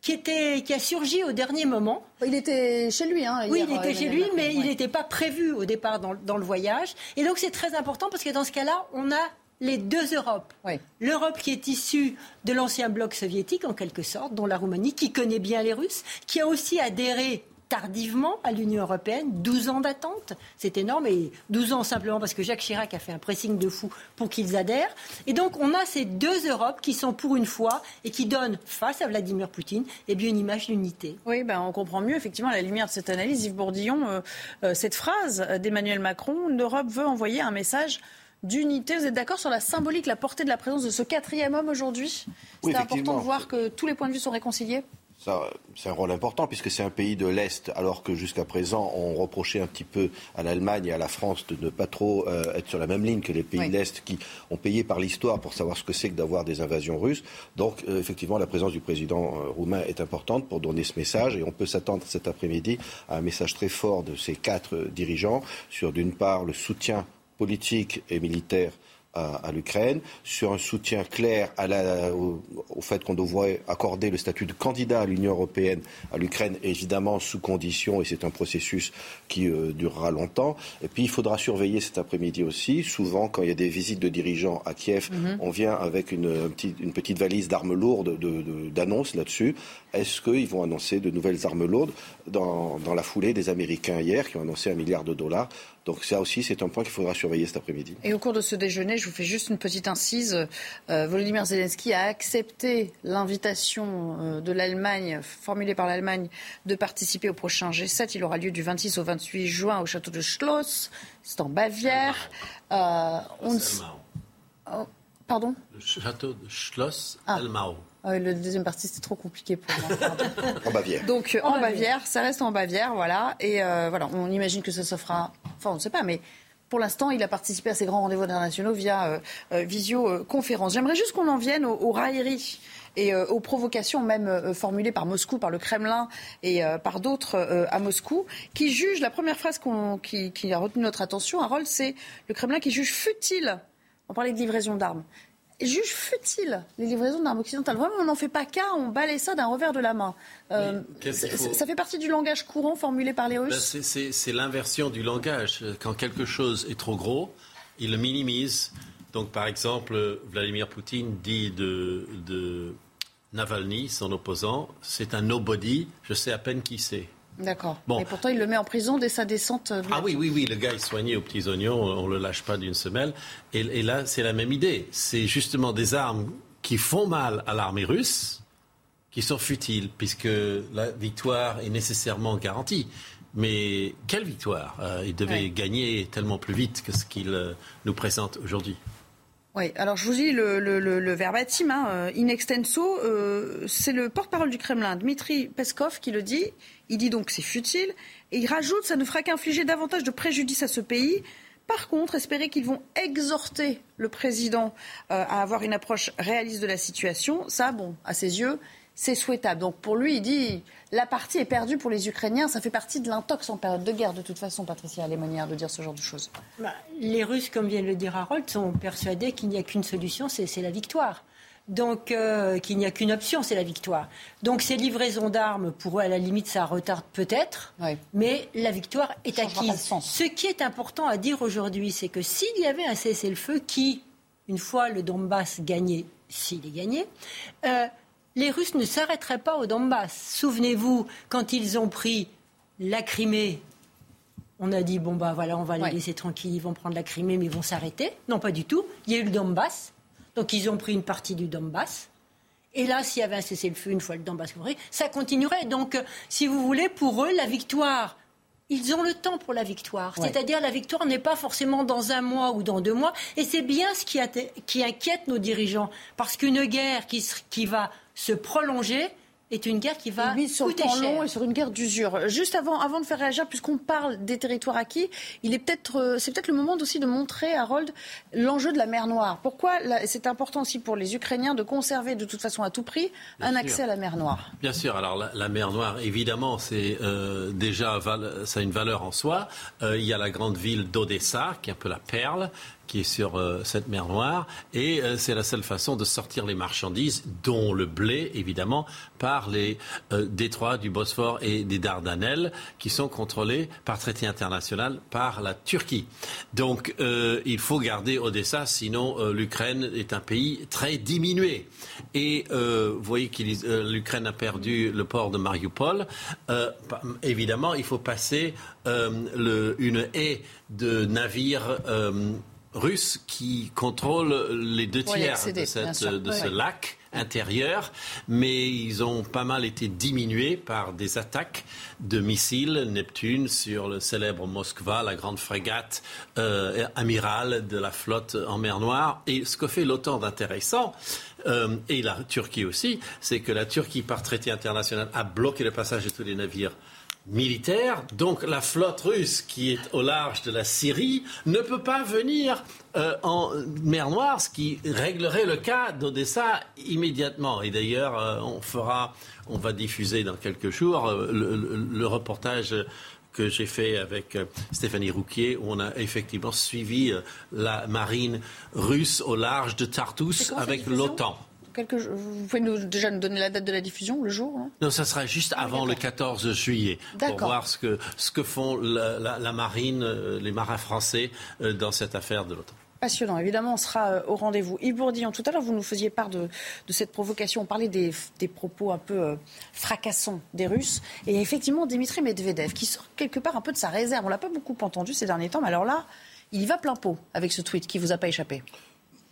Qui, était, qui a surgi au dernier moment. Il était chez lui. Hein, oui, il était chez lui, mais il n'était pas prévu au départ dans, le voyage. Et donc c'est très important parce que dans ce cas-là, on a les deux Europes. L'Europe qui est issue de l'ancien bloc soviétique, en quelque sorte, dont la Roumanie, qui connaît bien les Russes, qui a aussi adhéré tardivement à l'Union européenne, 12 ans d'attente, c'est énorme, et 12 ans simplement parce que Jacques Chirac a fait un pressing de fou pour qu'ils adhèrent. Et donc on a ces deux Europes qui sont pour une fois et qui donnent face à Vladimir Poutine eh bien, une image d'unité. Oui, ben, on comprend mieux effectivement à la lumière de cette analyse, Yves Bourdillon, euh, euh, cette phrase d'Emmanuel Macron, l'Europe veut envoyer un message d'unité. Vous êtes d'accord sur la symbolique, la portée de la présence de ce quatrième homme aujourd'hui? C'est important de voir que tous les points de vue sont réconciliés? C'est un rôle important puisque c'est un pays de l'Est, alors que jusqu'à présent, on reprochait un petit peu à l'Allemagne et à la France de ne pas trop euh, être sur la même ligne que les pays de l'Est qui ont payé par l'histoire pour savoir ce que c'est que d'avoir des invasions russes. Donc, euh, effectivement, la présence du président euh, roumain est importante pour donner ce message et on peut s'attendre cet après-midi à un message très fort de ces quatre dirigeants sur, d'une part, le soutien politique et militaire à, l'Ukraine, sur un soutien clair à la, au, fait qu'on devrait accorder le statut de candidat à l'Union européenne à l'Ukraine, évidemment sous condition, et c'est un processus qui euh, durera longtemps. Et puis il faudra surveiller cet après-midi aussi. Souvent, quand il y a des visites de dirigeants à Kiev, mhm. on vient avec une, une petite valise d'armes lourdes d'annonces de, là-dessus. Est-ce qu'ils vont annoncer de nouvelles armes lourdes? Dans, dans la foulée des Américains hier qui ont annoncé un milliard de dollars donc ça aussi, c'est un point qu'il faudra surveiller cet après-midi. Et au cours de ce déjeuner, je vous fais juste une petite incise. Euh, Volodymyr Zelensky a accepté l'invitation euh, de l'Allemagne, formulée par l'Allemagne, de participer au prochain G7. Il aura lieu du 26 au 28 juin au château de Schloss. C'est en Bavière. Euh, on... Oh, pardon? Le château de Schloss ah. Elmau. Ah le deuxième partie, c'était trop compliqué pour moi. en Bavière. Donc, en, Bavière, ça reste en Bavière, voilà. Et euh, voilà, on imagine que ça se fera. Enfin, on ne sait pas, mais pour l'instant, il a participé à ces grands rendez-vous internationaux via euh, euh, visioconférence. J'aimerais juste qu'on en vienne aux, railleries et aux provocations même formulées par Moscou, par le Kremlin et par d'autres à Moscou, qui jugent, la première phrase qui, qui, a retenu notre attention, Harold, c'est le Kremlin qui juge futile, on parlait de livraison d'armes, juge futile les livraisons d'armes occidentales. Vraiment, on n'en fait pas cas, on balaye ça d'un revers de la main. Euh, ça fait partie du langage courant formulé par les Russes ben, C'est l'inversion du langage. Quand quelque chose est trop gros, il le minimise. Donc, par exemple, Vladimir Poutine dit de, de Navalny, son opposant, c'est un nobody, je sais à peine qui c'est. D'accord. Bon. Et pourtant, il le met en prison dès sa descente. De ah oui, oui, oui, le gars est soigné aux petits oignons, on ne le lâche pas d'une semelle. Et, et là, c'est la même idée. C'est justement des armes qui font mal à l'armée russe, qui sont futiles, puisque la victoire est nécessairement garantie. Mais quelle victoire euh, Il devait gagner tellement plus vite que ce qu'il euh, nous présente aujourd'hui. Oui, alors je vous dis le, le, verbatim, hein, euh, in extenso, c'est le porte-parole du Kremlin, Dmitri Peskov, qui le dit. Il dit donc c'est futile. Et il rajoute ça ne fera qu'infliger davantage de préjudice à ce pays. Par contre, espérer qu'ils vont exhorter le président à avoir une approche réaliste de la situation, ça, bon, à ses yeux, c'est souhaitable. Donc pour lui, il dit la partie est perdue pour les Ukrainiens. Ça fait partie de l'intox en période de guerre, de toute façon, Patricia Lémonière, de dire ce genre de choses. Bah, les Russes, comme vient de le dire Harold, sont persuadés qu'il n'y a qu'une solution, c'est la victoire. Donc, euh, qu'il n'y a qu'une option, c'est la victoire. Donc, ces livraisons d'armes, pour eux, à la limite, ça retarde peut-être, mais la victoire est acquise. Ce qui est important à dire aujourd'hui, c'est que s'il y avait un cessez-le-feu qui, une fois le Donbass gagné, s'il est gagné, euh, les Russes ne s'arrêteraient pas au Donbass. Souvenez-vous, quand ils ont pris la Crimée, on a dit, bon, bah voilà, on va les laisser tranquilles, ils vont prendre la Crimée, mais ils vont s'arrêter. Non, pas du tout. Il y a eu le Donbass. Donc, ils ont pris une partie du Donbass. Et là, s'il y avait un cessez-le-feu une fois le Donbass compris, ça continuerait. Donc, si vous voulez, pour eux, la victoire ils ont le temps pour la victoire. C'est-à-dire la victoire n'est pas forcément dans un mois ou dans deux mois. Et c'est bien ce qui, inquiète nos dirigeants. Parce qu'une guerre qui va se prolonger est une guerre qui va mise sur le temps long et sur une guerre d'usure. Juste avant, avant de faire réagir, puisqu'on parle des territoires acquis, il est peut-être, euh, c'est peut-être le moment aussi de montrer, Harold, l'enjeu de la mer Noire. Pourquoi c'est important aussi pour les Ukrainiens de conserver de toute façon à tout prix un accès à la mer Noire Bien sûr. Alors la, mer Noire, évidemment, c'est euh, déjà ça a une valeur en soi. Euh, il y a la grande ville d'Odessa, qui est un peu la perle qui est sur euh, cette mer Noire. Et euh, c'est la seule façon de sortir les marchandises, dont le blé, évidemment, par les euh, détroits du Bosphore et des Dardanelles, qui sont contrôlés par traité international par la Turquie. Donc il faut garder Odessa, sinon l'Ukraine est un pays très diminué. Et vous voyez que l'Ukraine a perdu le port de Mariupol. évidemment, il faut passer une haie de navires russes qui contrôlent les deux tiers de, ce lac intérieur, mais ils ont pas mal été diminués par des attaques de missiles Neptune sur le célèbre Moskva, la grande frégate euh, amirale de la flotte en mer Noire. Et ce que fait l'OTAN d'intéressant, euh, et la Turquie aussi, c'est que la Turquie, par traité international, a bloqué le passage de tous les navires militaire. Donc la flotte russe qui est au large de la Syrie ne peut pas venir euh, en mer Noire, ce qui réglerait le cas d'Odessa immédiatement. Et d'ailleurs, euh, on fera, on va diffuser dans quelques jours euh, le, reportage que j'ai fait avec Stéphanie Rouquier, où on a effectivement suivi la marine russe au large de Tartus avec l'OTAN. Vous pouvez nous, déjà nous donner la date de la diffusion, le jour hein Non, ça sera juste avant le 14 juillet, pour voir ce que, ce que font la, marine, euh, les marins français euh, dans cette affaire de l'OTAN passionnant. Évidemment, on sera euh, au rendez-vous. Yves Bourdillon, tout à l'heure, vous nous faisiez part de, cette provocation. On parlait des, propos un peu fracassants des Russes. Et effectivement, Dimitri Medvedev, qui sort quelque part un peu de sa réserve. On l'a pas beaucoup entendu ces derniers temps, mais alors là, il y va plein pot avec ce tweet qui vous a pas échappé.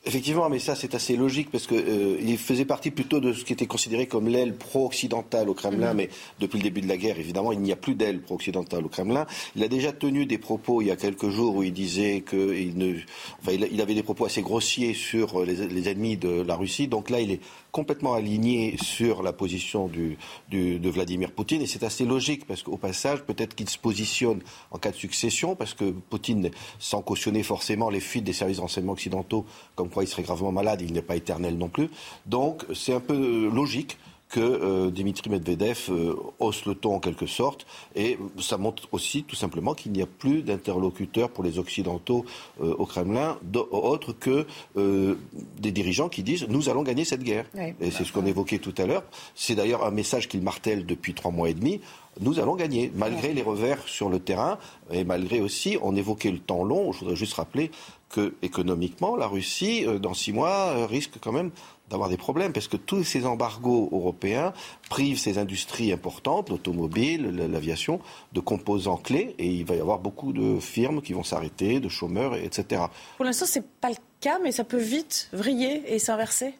Effectivement, mais ça c'est assez logique parce que euh, il faisait partie plutôt de ce qui était considéré comme l'aile pro-occidentale au Kremlin, mhm. mais depuis le début de la guerre, évidemment, il n'y a plus d'aile pro-occidentale au Kremlin. Il a déjà tenu des propos il y a quelques jours où il disait qu'il ne, enfin, il avait des propos assez grossiers sur les, les ennemis de la Russie. Donc là, il est complètement aligné sur la position du, de Vladimir Poutine. Et c'est assez logique, parce qu'au passage, peut-être qu'il se positionne en cas de succession, parce que Poutine, sans cautionner forcément les fuites des services de renseignement occidentaux, comme quoi il serait gravement malade, il n'est pas éternel non plus. Donc c'est un peu logique que euh, Dimitri Medvedev euh, hausse le ton en quelque sorte. Et ça montre aussi tout simplement qu'il n'y a plus d'interlocuteurs pour les Occidentaux euh, au Kremlin, autres que des dirigeants qui disent nous allons gagner cette guerre. Et c'est ce qu'on évoquait tout à l'heure. C'est d'ailleurs un message qu'il martèle depuis trois mois et demi nous allons gagner, malgré les revers sur le terrain et malgré aussi, on évoquait le temps long, je voudrais juste rappeler que économiquement, la Russie, dans six mois, risque quand même d'avoir des problèmes parce que tous ces embargos européens privent ces industries importantes, l'automobile, l'aviation, de composants clés et il va y avoir beaucoup de firmes qui vont s'arrêter, de chômeurs, etc. Pour l'instant, c'est pas le cas, mais ça peut vite vriller et s'inverser.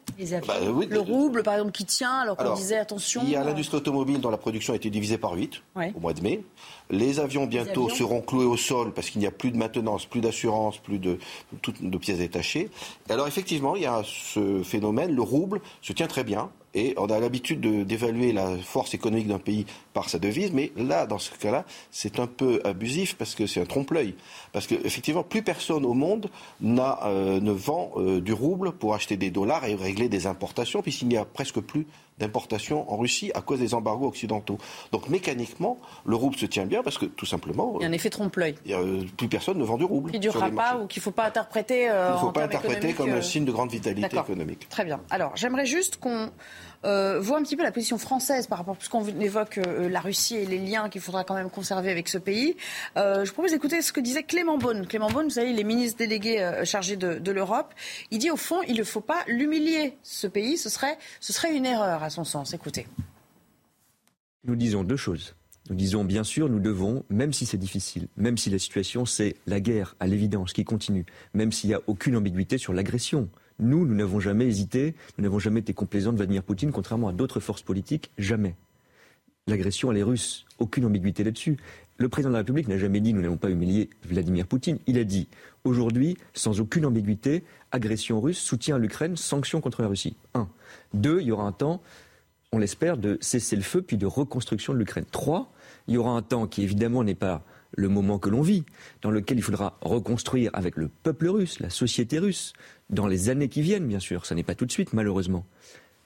Bah, le rouble, par exemple, qui tient, alors qu'on disait attention. Il y a euh, l'industrie automobile dont la production a été divisée par 8 au mois de mai. Les avions bientôt seront cloués au sol parce qu'il n'y a plus de maintenance, plus d'assurance, plus de, de pièces détachées. alors effectivement, il y a ce phénomène, le rouble se tient très bien. Et on a l'habitude d'évaluer la force économique d'un pays par sa devise, mais là, dans ce cas-là, c'est un peu abusif parce que c'est un trompe-l'œil. Parce qu'effectivement, plus personne au monde euh, ne vend euh, du rouble pour acheter des dollars et régler des importations, puisqu'il n'y a presque plus d'importation en Russie à cause des embargos occidentaux. Donc mécaniquement, le rouble se tient bien parce que tout simplement. Il y a un effet trompe-l'œil. Euh, plus personne ne vend du rouble. Qui ne durera pas ou qu'il ne faut pas interpréter. Euh, il ne faut pas interpréter comme un signe de grande vitalité économique. Très bien. Alors j'aimerais juste qu'on euh, un petit peu la position française par rapport, puisqu'on évoque euh, la Russie et les liens qu'il faudra quand même conserver avec ce pays. Euh, je propose d'écouter ce que disait Clément Beaune. Clément Beaune, vous savez, il est ministre délégué euh, chargé de, de l'Europe. Il dit au fond, il ne faut pas l'humilier, ce pays. Ce serait, ce serait une erreur à son sens. Écoutez. Nous disons deux choses. Nous disons bien sûr, nous devons, même si c'est difficile, même si la situation c'est la guerre à l'évidence qui continue, même s'il n'y a aucune ambiguïté sur l'agression, nous, nous n'avons jamais hésité, nous n'avons jamais été complaisants de Vladimir Poutine, contrairement à d'autres forces politiques, jamais. L'agression, elle est russe, aucune ambiguïté là-dessus. Le président de la République n'a jamais dit nous n'avons pas humilié Vladimir Poutine. Il a dit aujourd'hui, sans aucune ambiguïté, agression russe, soutien à l'Ukraine, sanctions contre la Russie. Un. Deux, il y aura un temps, on l'espère, de cesser le feu puis de reconstruction de l'Ukraine. Trois, il y aura un temps qui évidemment n'est pas le moment que l'on vit, dans lequel il faudra reconstruire avec le peuple russe, la société russe, dans les années qui viennent, bien sûr, ça n'est pas tout de suite, malheureusement,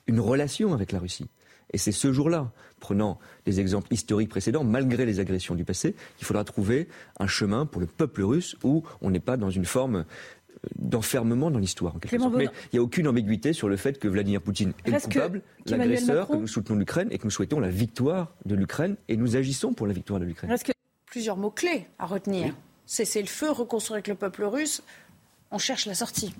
une relation avec la Russie. Et c'est ce jour-là, prenant des exemples historiques précédents, malgré les agressions du passé, qu'il faudra trouver un chemin pour le peuple russe où on n'est pas dans une forme euh, d'enfermement dans l'histoire. Mais il n'y a aucune ambiguïté sur le fait que Vladimir Poutine est le coupable, l'agresseur, que nous soutenons l'Ukraine et que nous souhaitons la victoire de l'Ukraine et nous agissons pour la victoire de l'Ukraine plusieurs mots-clés à retenir. Cesser le feu, reconstruire avec le peuple russe. On cherche la sortie.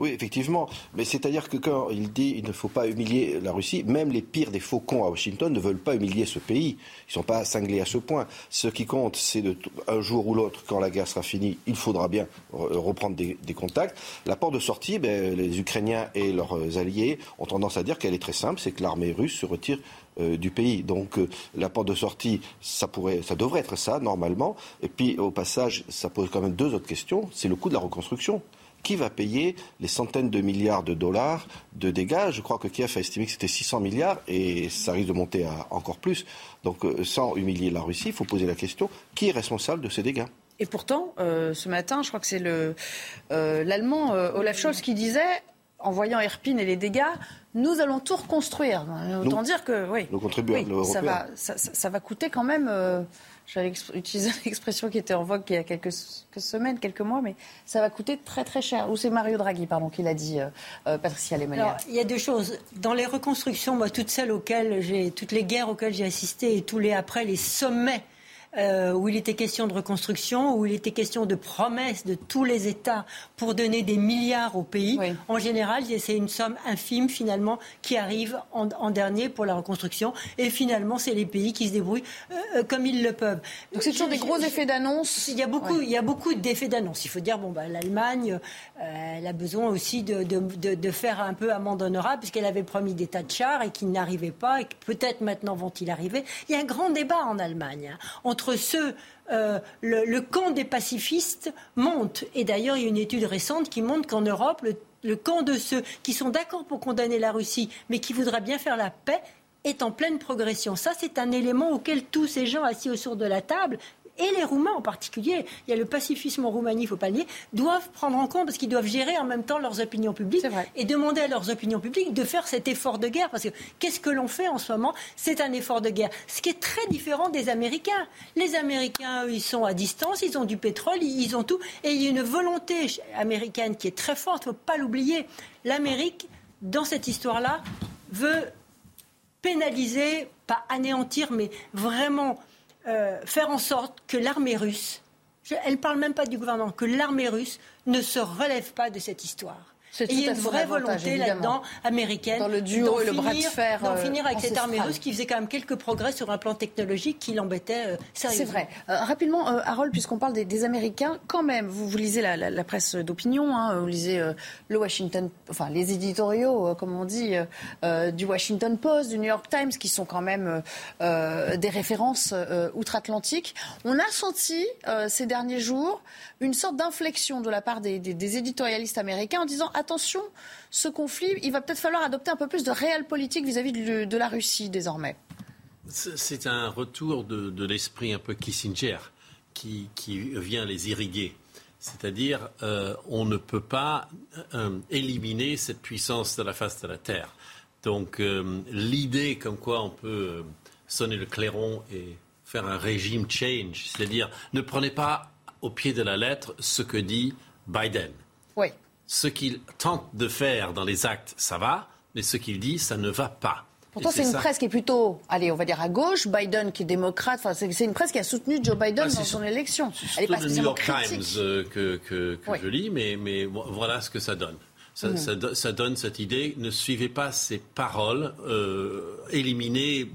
Oui, effectivement. Mais c'est-à-dire que quand il dit qu'il ne faut pas humilier la Russie, même les pires des faucons à Washington ne veulent pas humilier ce pays. Ils ne sont pas cinglés à ce point. Ce qui compte, c'est de, un jour ou l'autre, quand la guerre sera finie, il faudra bien reprendre des, contacts. La porte de sortie, ben, les Ukrainiens et leurs alliés ont tendance à dire qu'elle est très simple, c'est que l'armée russe se retire euh, du pays. Donc euh, la porte de sortie, ça, pourrait, ça devrait être ça, normalement. Et puis au passage, ça pose quand même deux autres questions. C'est le coût de la reconstruction qui va payer les centaines de milliards de dollars de dégâts Je crois que Kiev a estimé que c'était 600 milliards et ça risque de monter à encore plus. Donc euh, sans humilier la Russie, il faut poser la question, qui est responsable de ces dégâts? Et pourtant, euh, ce matin, je crois que c'est euh, l'Allemand Olaf Scholz qui disait, en voyant Erpin et les dégâts, nous allons tout reconstruire. Autant dire que oui, ça, va, ça, va coûter quand même j'avais utilisé une expression qui était en vogue il y a quelques, semaines, quelques mois, mais ça va coûter très très cher. Ou c'est Mario Draghi, pardon, qui l'a dit, euh, euh Patricia Lemonière. Il y a deux choses. Dans les reconstructions, moi, toutes celles auxquelles j'ai, toutes les guerres auxquelles j'ai assisté et tous les après, les sommets euh, où il était question de reconstruction, où il était question de promesses de tous les États pour donner des milliards au pays. En général, c'est une somme infime finalement qui arrive en, dernier pour la reconstruction. Et finalement, c'est les pays qui se débrouillent euh, euh, comme ils le peuvent. Donc c'est toujours des gros effets d'annonce. Il y a beaucoup, il y a beaucoup d'effets d'annonce. Il faut dire bon bah l'Allemagne, elle a besoin aussi de, de, de, faire un peu amende honorable puisqu'elle avait promis des tas de chars et qu'ils n'arrivaient pas et que peut-être maintenant vont-ils arriver. Il y a un grand débat en Allemagne hein, entre entre ceux euh, le, camp des pacifistes monte. Et d'ailleurs, il y a une étude récente qui montre qu'en Europe, le, camp de ceux qui sont d'accord pour condamner la Russie, mais qui voudraient bien faire la paix, est en pleine progression. Ça, c'est un élément auquel tous ces gens assis autour de la table et les Roumains en particulier, il y a le pacifisme en Roumanie, il ne faut pas le nier, doivent prendre en compte, parce qu'ils doivent gérer en même temps leurs opinions publiques, et demander à leurs opinions publiques de faire cet effort de guerre. Parce que qu'est-ce que l'on fait en ce moment? C'est un effort de guerre. Ce qui est très différent des Américains. Les Américains, eux, ils sont à distance, ils ont du pétrole, ils ont tout, et il y a une volonté américaine qui est très forte, il ne faut pas l'oublier. L'Amérique, dans cette histoire-là, veut pénaliser, pas anéantir, mais vraiment euh, faire en sorte que l'armée russe, elle ne parle même pas du gouvernement, que l'armée russe ne se relève pas de cette histoire. Il y a une vraie volonté là-dedans américaine. Dans le duo et le bras de fer. D'en finir avec cette armée russe qui faisait quand même quelques progrès sur un plan technologique qui l'embêtait sérieusement. C'est vrai. rapidement, Harold, puisqu'on parle des, Américains, quand même, vous, vous lisez la, presse d'opinion, hein, vous lisez le Washington, enfin les éditoriaux, comme on dit, du Washington Post, du New York Times, qui sont quand même des références outre-Atlantique. On a senti ces derniers jours une sorte d'inflexion de la part des, éditorialistes américains en disant attention, ce conflit, il va peut-être falloir adopter un peu plus de réelle politique vis-à-vis de, la Russie désormais. C'est un retour de, l'esprit un peu Kissinger qui, vient les irriguer. C'est-à-dire, euh, on ne peut pas euh, éliminer cette puissance de la face de la Terre. Donc, euh, l'idée comme quoi on peut sonner le clairon et faire un régime change, c'est-à-dire ne prenez pas au pied de la lettre ce que dit Biden. Oui. Ce qu'il tente de faire dans les actes, ça va, mais ce qu'il dit, ça ne va pas. Pourtant, c'est une presse qui est plutôt, allez, on va dire à gauche, Biden qui est démocrate. Enfin, c'est une presse qui a soutenu Joe Biden ah, dans son élection. C'est le New York Times euh, que, que, je lis, mais, mais voilà ce que ça donne. Ça, mhm. ça, donne cette idée. Ne suivez pas ces paroles. Euh, éliminez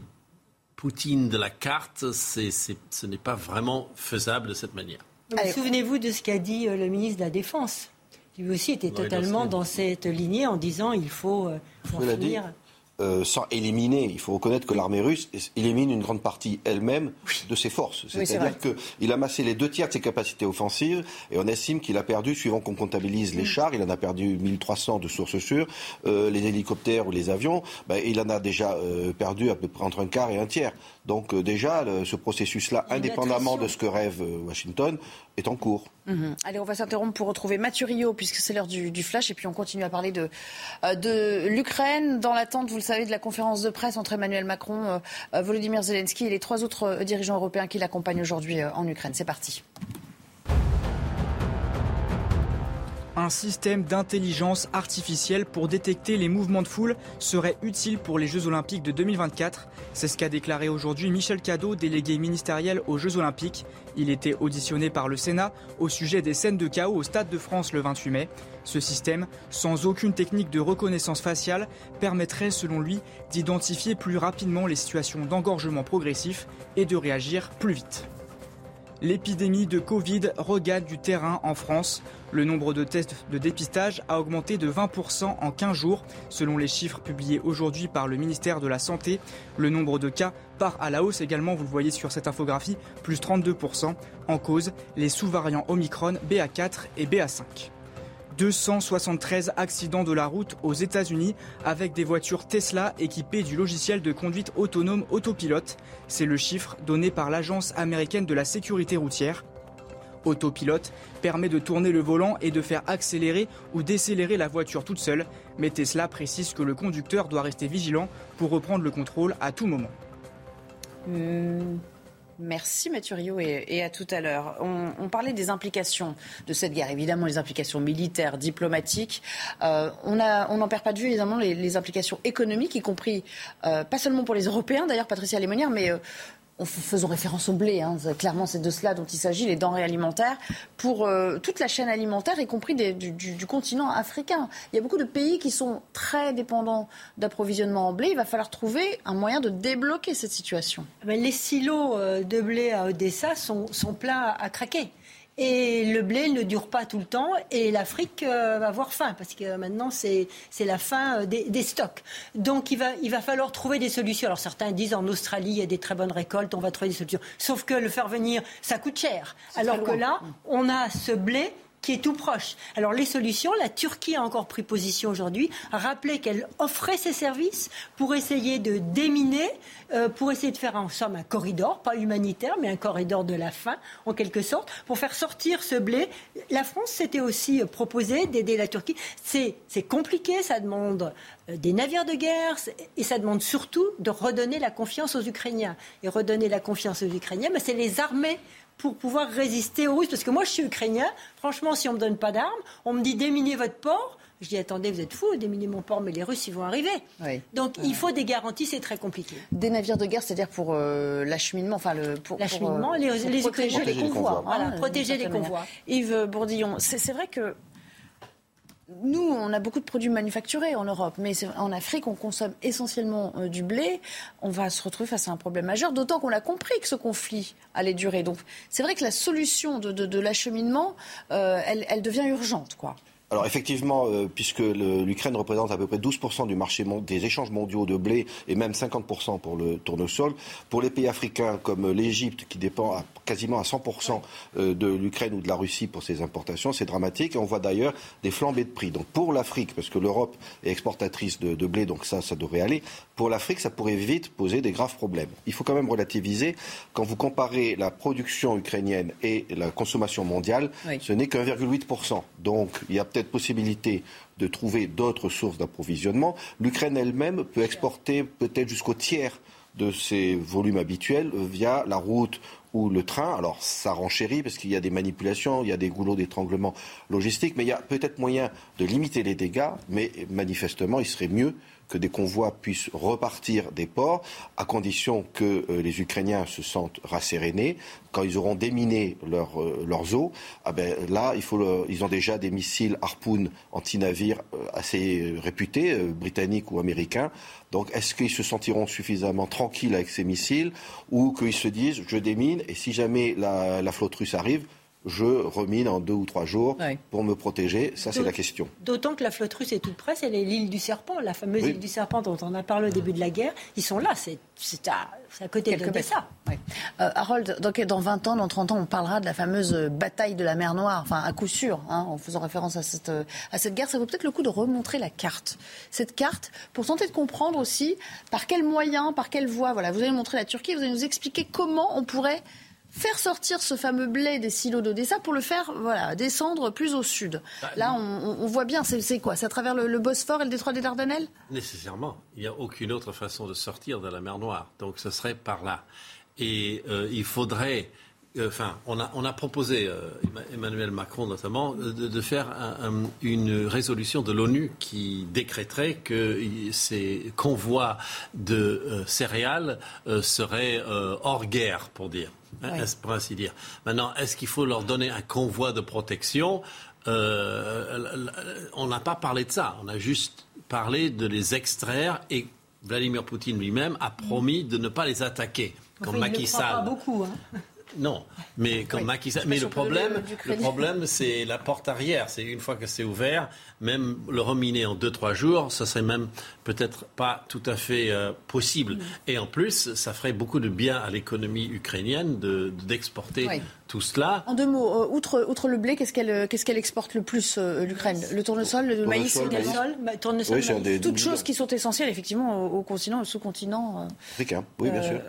Poutine de la carte. ce n'est pas vraiment faisable de cette manière. Souvenez-vous de ce qu'a dit euh, le ministre de la Défense. Lui aussi était totalement dans, cette lignée en disant il faut, euh, faut finir. Euh, sans éliminer. Il faut reconnaître que l'armée russe élimine une grande partie elle-même de ses forces. C'est-à-dire qu'il a massé les deux tiers de ses capacités offensives et on estime qu'il a perdu, suivant qu'on comptabilise les mm. chars, il en a perdu 1300 de sources sûres, euh, les hélicoptères ou les avions, ben, il en a déjà euh, perdu à peu près entre un quart et un tiers. Donc déjà, ce processus-là, indépendamment de ce que rêve Washington, est en cours. Mhm. Allez, on va s'interrompre pour retrouver Mathieu Rio, puisque c'est l'heure du, flash, et puis on continue à parler de, euh, de l'Ukraine, dans l'attente, vous le savez, de la conférence de presse entre Emmanuel Macron, euh, euh, Volodymyr Zelensky et les trois autres dirigeants européens qui l'accompagnent aujourd'hui en Ukraine. C'est parti. Un système d'intelligence artificielle pour détecter les mouvements de foule serait utile pour les Jeux Olympiques de 2024. C'est ce qu'a déclaré aujourd'hui Michel Cadot, délégué ministériel aux Jeux Olympiques. Il était auditionné par le Sénat au sujet des scènes de chaos au Stade de France le 28 mai. Ce système, sans aucune technique de reconnaissance faciale, permettrait selon lui d'identifier plus rapidement les situations d'engorgement progressif et de réagir plus vite. L'épidémie de Covid regagne du terrain en France. Le nombre de tests de dépistage a augmenté de 20% en 15 jours, selon les chiffres publiés aujourd'hui par le ministère de la Santé. Le nombre de cas part à la hausse également, vous le voyez sur cette infographie, plus 32%. En cause, les sous-variants Omicron BA4 et BA5. 273 accidents de la route aux États-Unis avec des voitures Tesla équipées du logiciel de conduite autonome autopilote. C'est le chiffre donné par l'Agence américaine de la sécurité routière. Autopilote permet de tourner le volant et de faire accélérer ou décélérer la voiture toute seule, mais Tesla précise que le conducteur doit rester vigilant pour reprendre le contrôle à tout moment. Hmm. Merci Mathieu Rio et, à tout à l'heure. On, parlait des implications de cette guerre, évidemment les implications militaires, diplomatiques. Euh, on n'en perd pas de vue évidemment les, implications économiques, y compris euh, pas seulement pour les Européens, d'ailleurs Patricia Lémonière, mais euh, faisons référence au blé, hein. clairement c'est de cela dont il s'agit, les denrées alimentaires, pour euh, toute la chaîne alimentaire, y compris du, continent africain. Il y a beaucoup de pays qui sont très dépendants d'approvisionnement en blé. Il va falloir trouver un moyen de débloquer cette situation. les silos euh, de blé à Odessa sont, sont pleins à craquer. Et le blé ne dure pas tout le temps et l'Afrique euh, va avoir faim parce que maintenant c'est la fin euh, des, stocks. Donc il va, il va falloir trouver des solutions. Alors certains disent en Australie il y a des très bonnes récoltes, on va trouver des solutions. Sauf que le faire venir, ça coûte cher. Alors que là, on a ce blé qui est tout proche. Alors les solutions, la Turquie a encore pris position aujourd'hui, rappelé qu'elle offrait ses services pour essayer de déminer, euh, pour essayer de faire en somme un corridor, pas humanitaire, mais un corridor de la faim, en quelque sorte, pour faire sortir ce blé. La France s'était aussi proposée d'aider la Turquie. C'est compliqué, ça demande euh, des navires de guerre et ça demande surtout de redonner la confiance aux Ukrainiens. Et redonner la confiance aux Ukrainiens, mais c'est les armées pour pouvoir résister aux Russes. Parce que moi, je suis ukrainien. Franchement, si on ne me donne pas d'armes, on me dit déminez votre port. Je dis attendez, vous êtes fous, déminez mon port, mais les Russes, ils vont arriver. Donc il faut des garanties, c'est très compliqué. Des navires de guerre, c'est-à-dire pour euh, l'acheminement, enfin le pour l'acheminement, euh, les, les, protéger les convois, voilà, protéger les convois. Yves Bourdillon, c'est vrai que nous, on a beaucoup de produits manufacturés en Europe, mais en Afrique, on consomme essentiellement euh, du blé. On va se retrouver face à un problème majeur, d'autant qu'on a compris que ce conflit allait durer. Donc, c'est vrai que la solution de, l'acheminement, euh, elle, elle, devient urgente, quoi. Alors effectivement, euh, puisque l'Ukraine représente à peu près 12% du marché des échanges mondiaux de blé et même 50% pour le tournesol, pour les pays africains comme l'Égypte qui dépend à, quasiment à 100% euh, de l'Ukraine ou de la Russie pour ses importations, c'est dramatique on voit d'ailleurs des flambées de prix. Donc pour l'Afrique, parce que l'Europe est exportatrice de, de, blé, donc ça, ça devrait aller, pour l'Afrique, ça pourrait vite poser des graves problèmes. Il faut quand même relativiser, quand vous comparez la production ukrainienne et la consommation mondiale, ce n'est qu'1,8%. Donc il y a peut-être possibilité de trouver d'autres sources d'approvisionnement. L'Ukraine elle-même peut exporter peut-être jusqu'au tiers de ses volumes habituels via la route ou le train. Alors ça renchérit parce qu'il y a des manipulations, il y a des goulots d'étranglement logistiques, mais il y a peut-être moyen de limiter les dégâts, mais manifestement il serait mieux que des convois puissent repartir des ports, à condition que euh, les Ukrainiens se sentent rassérénés. Quand ils auront déminé euh, leurs eaux, ah ben, là, il faut ils ont déjà des missiles Harpoon anti-navires euh, assez réputés, britanniques ou américains. Donc, est-ce qu'ils se sentiront suffisamment tranquilles avec ces missiles ou qu'ils se disent, je démine et si jamais la flotte russe arrive, je remine en deux ou trois jours pour me protéger Ça, c'est la question. D'autant que la flotte russe est toute près, c'est l'île du Serpent, la fameuse île du Serpent dont on a parlé au début de la guerre. Ils sont là, c'est à, à, côté de ça. Euh, Harold, donc, dans 20 ans, dans 30 ans, on parlera de la fameuse bataille de la mer Noire, enfin à coup sûr, hein, en faisant référence à cette, à cette guerre. Ça vaut peut-être le coup de remontrer la carte. Cette carte, pour tenter de comprendre aussi par quels moyens, par quelle voie. Voilà, vous allez montrer la Turquie, vous allez nous expliquer comment on pourrait faire sortir ce fameux blé des silos d'Odessa pour le faire voilà, descendre plus au sud. Bah, Là, on, voit bien, c'est quoi? C'est à travers le, Bosphore et le détroit des Dardanelles? Nécessairement. Il n'y a aucune autre façon de sortir de la mer Noire. Donc ce serait par là. Et euh, il faudrait euh, enfin, on a, on a proposé, euh, Emmanuel Macron notamment, de, faire une résolution de l'ONU qui décréterait que ces convois de céréales seraient hors guerre, pour dire. Hein, pour ainsi dire. Maintenant, est-ce qu'il faut leur donner un convoi de protection? Euh, On n'a pas parlé de ça. On a juste parlé de les extraire et Vladimir Poutine lui-même a promis de ne pas les attaquer. Comme Macky Sall. beaucoup. Hein. Non, mais Macky Sall. Mais le problème, le problème, c'est la porte arrière. C'est une fois que c'est ouvert, même le reminer en 2-3 jours, ça serait même peut-être pas tout à fait euh, possible. Mm. Et en plus, ça ferait beaucoup de bien à l'économie ukrainienne d'exporter tout cela. En deux mots, euh, outre, outre le blé, qu'est-ce qu'elle euh, qu'est-ce qu'elle exporte le plus, l'Ukraine? Le tournesol, le maïs, le tournesol, tournesol oui, Toutes choses qui sont essentielles, effectivement, au, continent, au sous-continent. Africain, oui, bien sûr.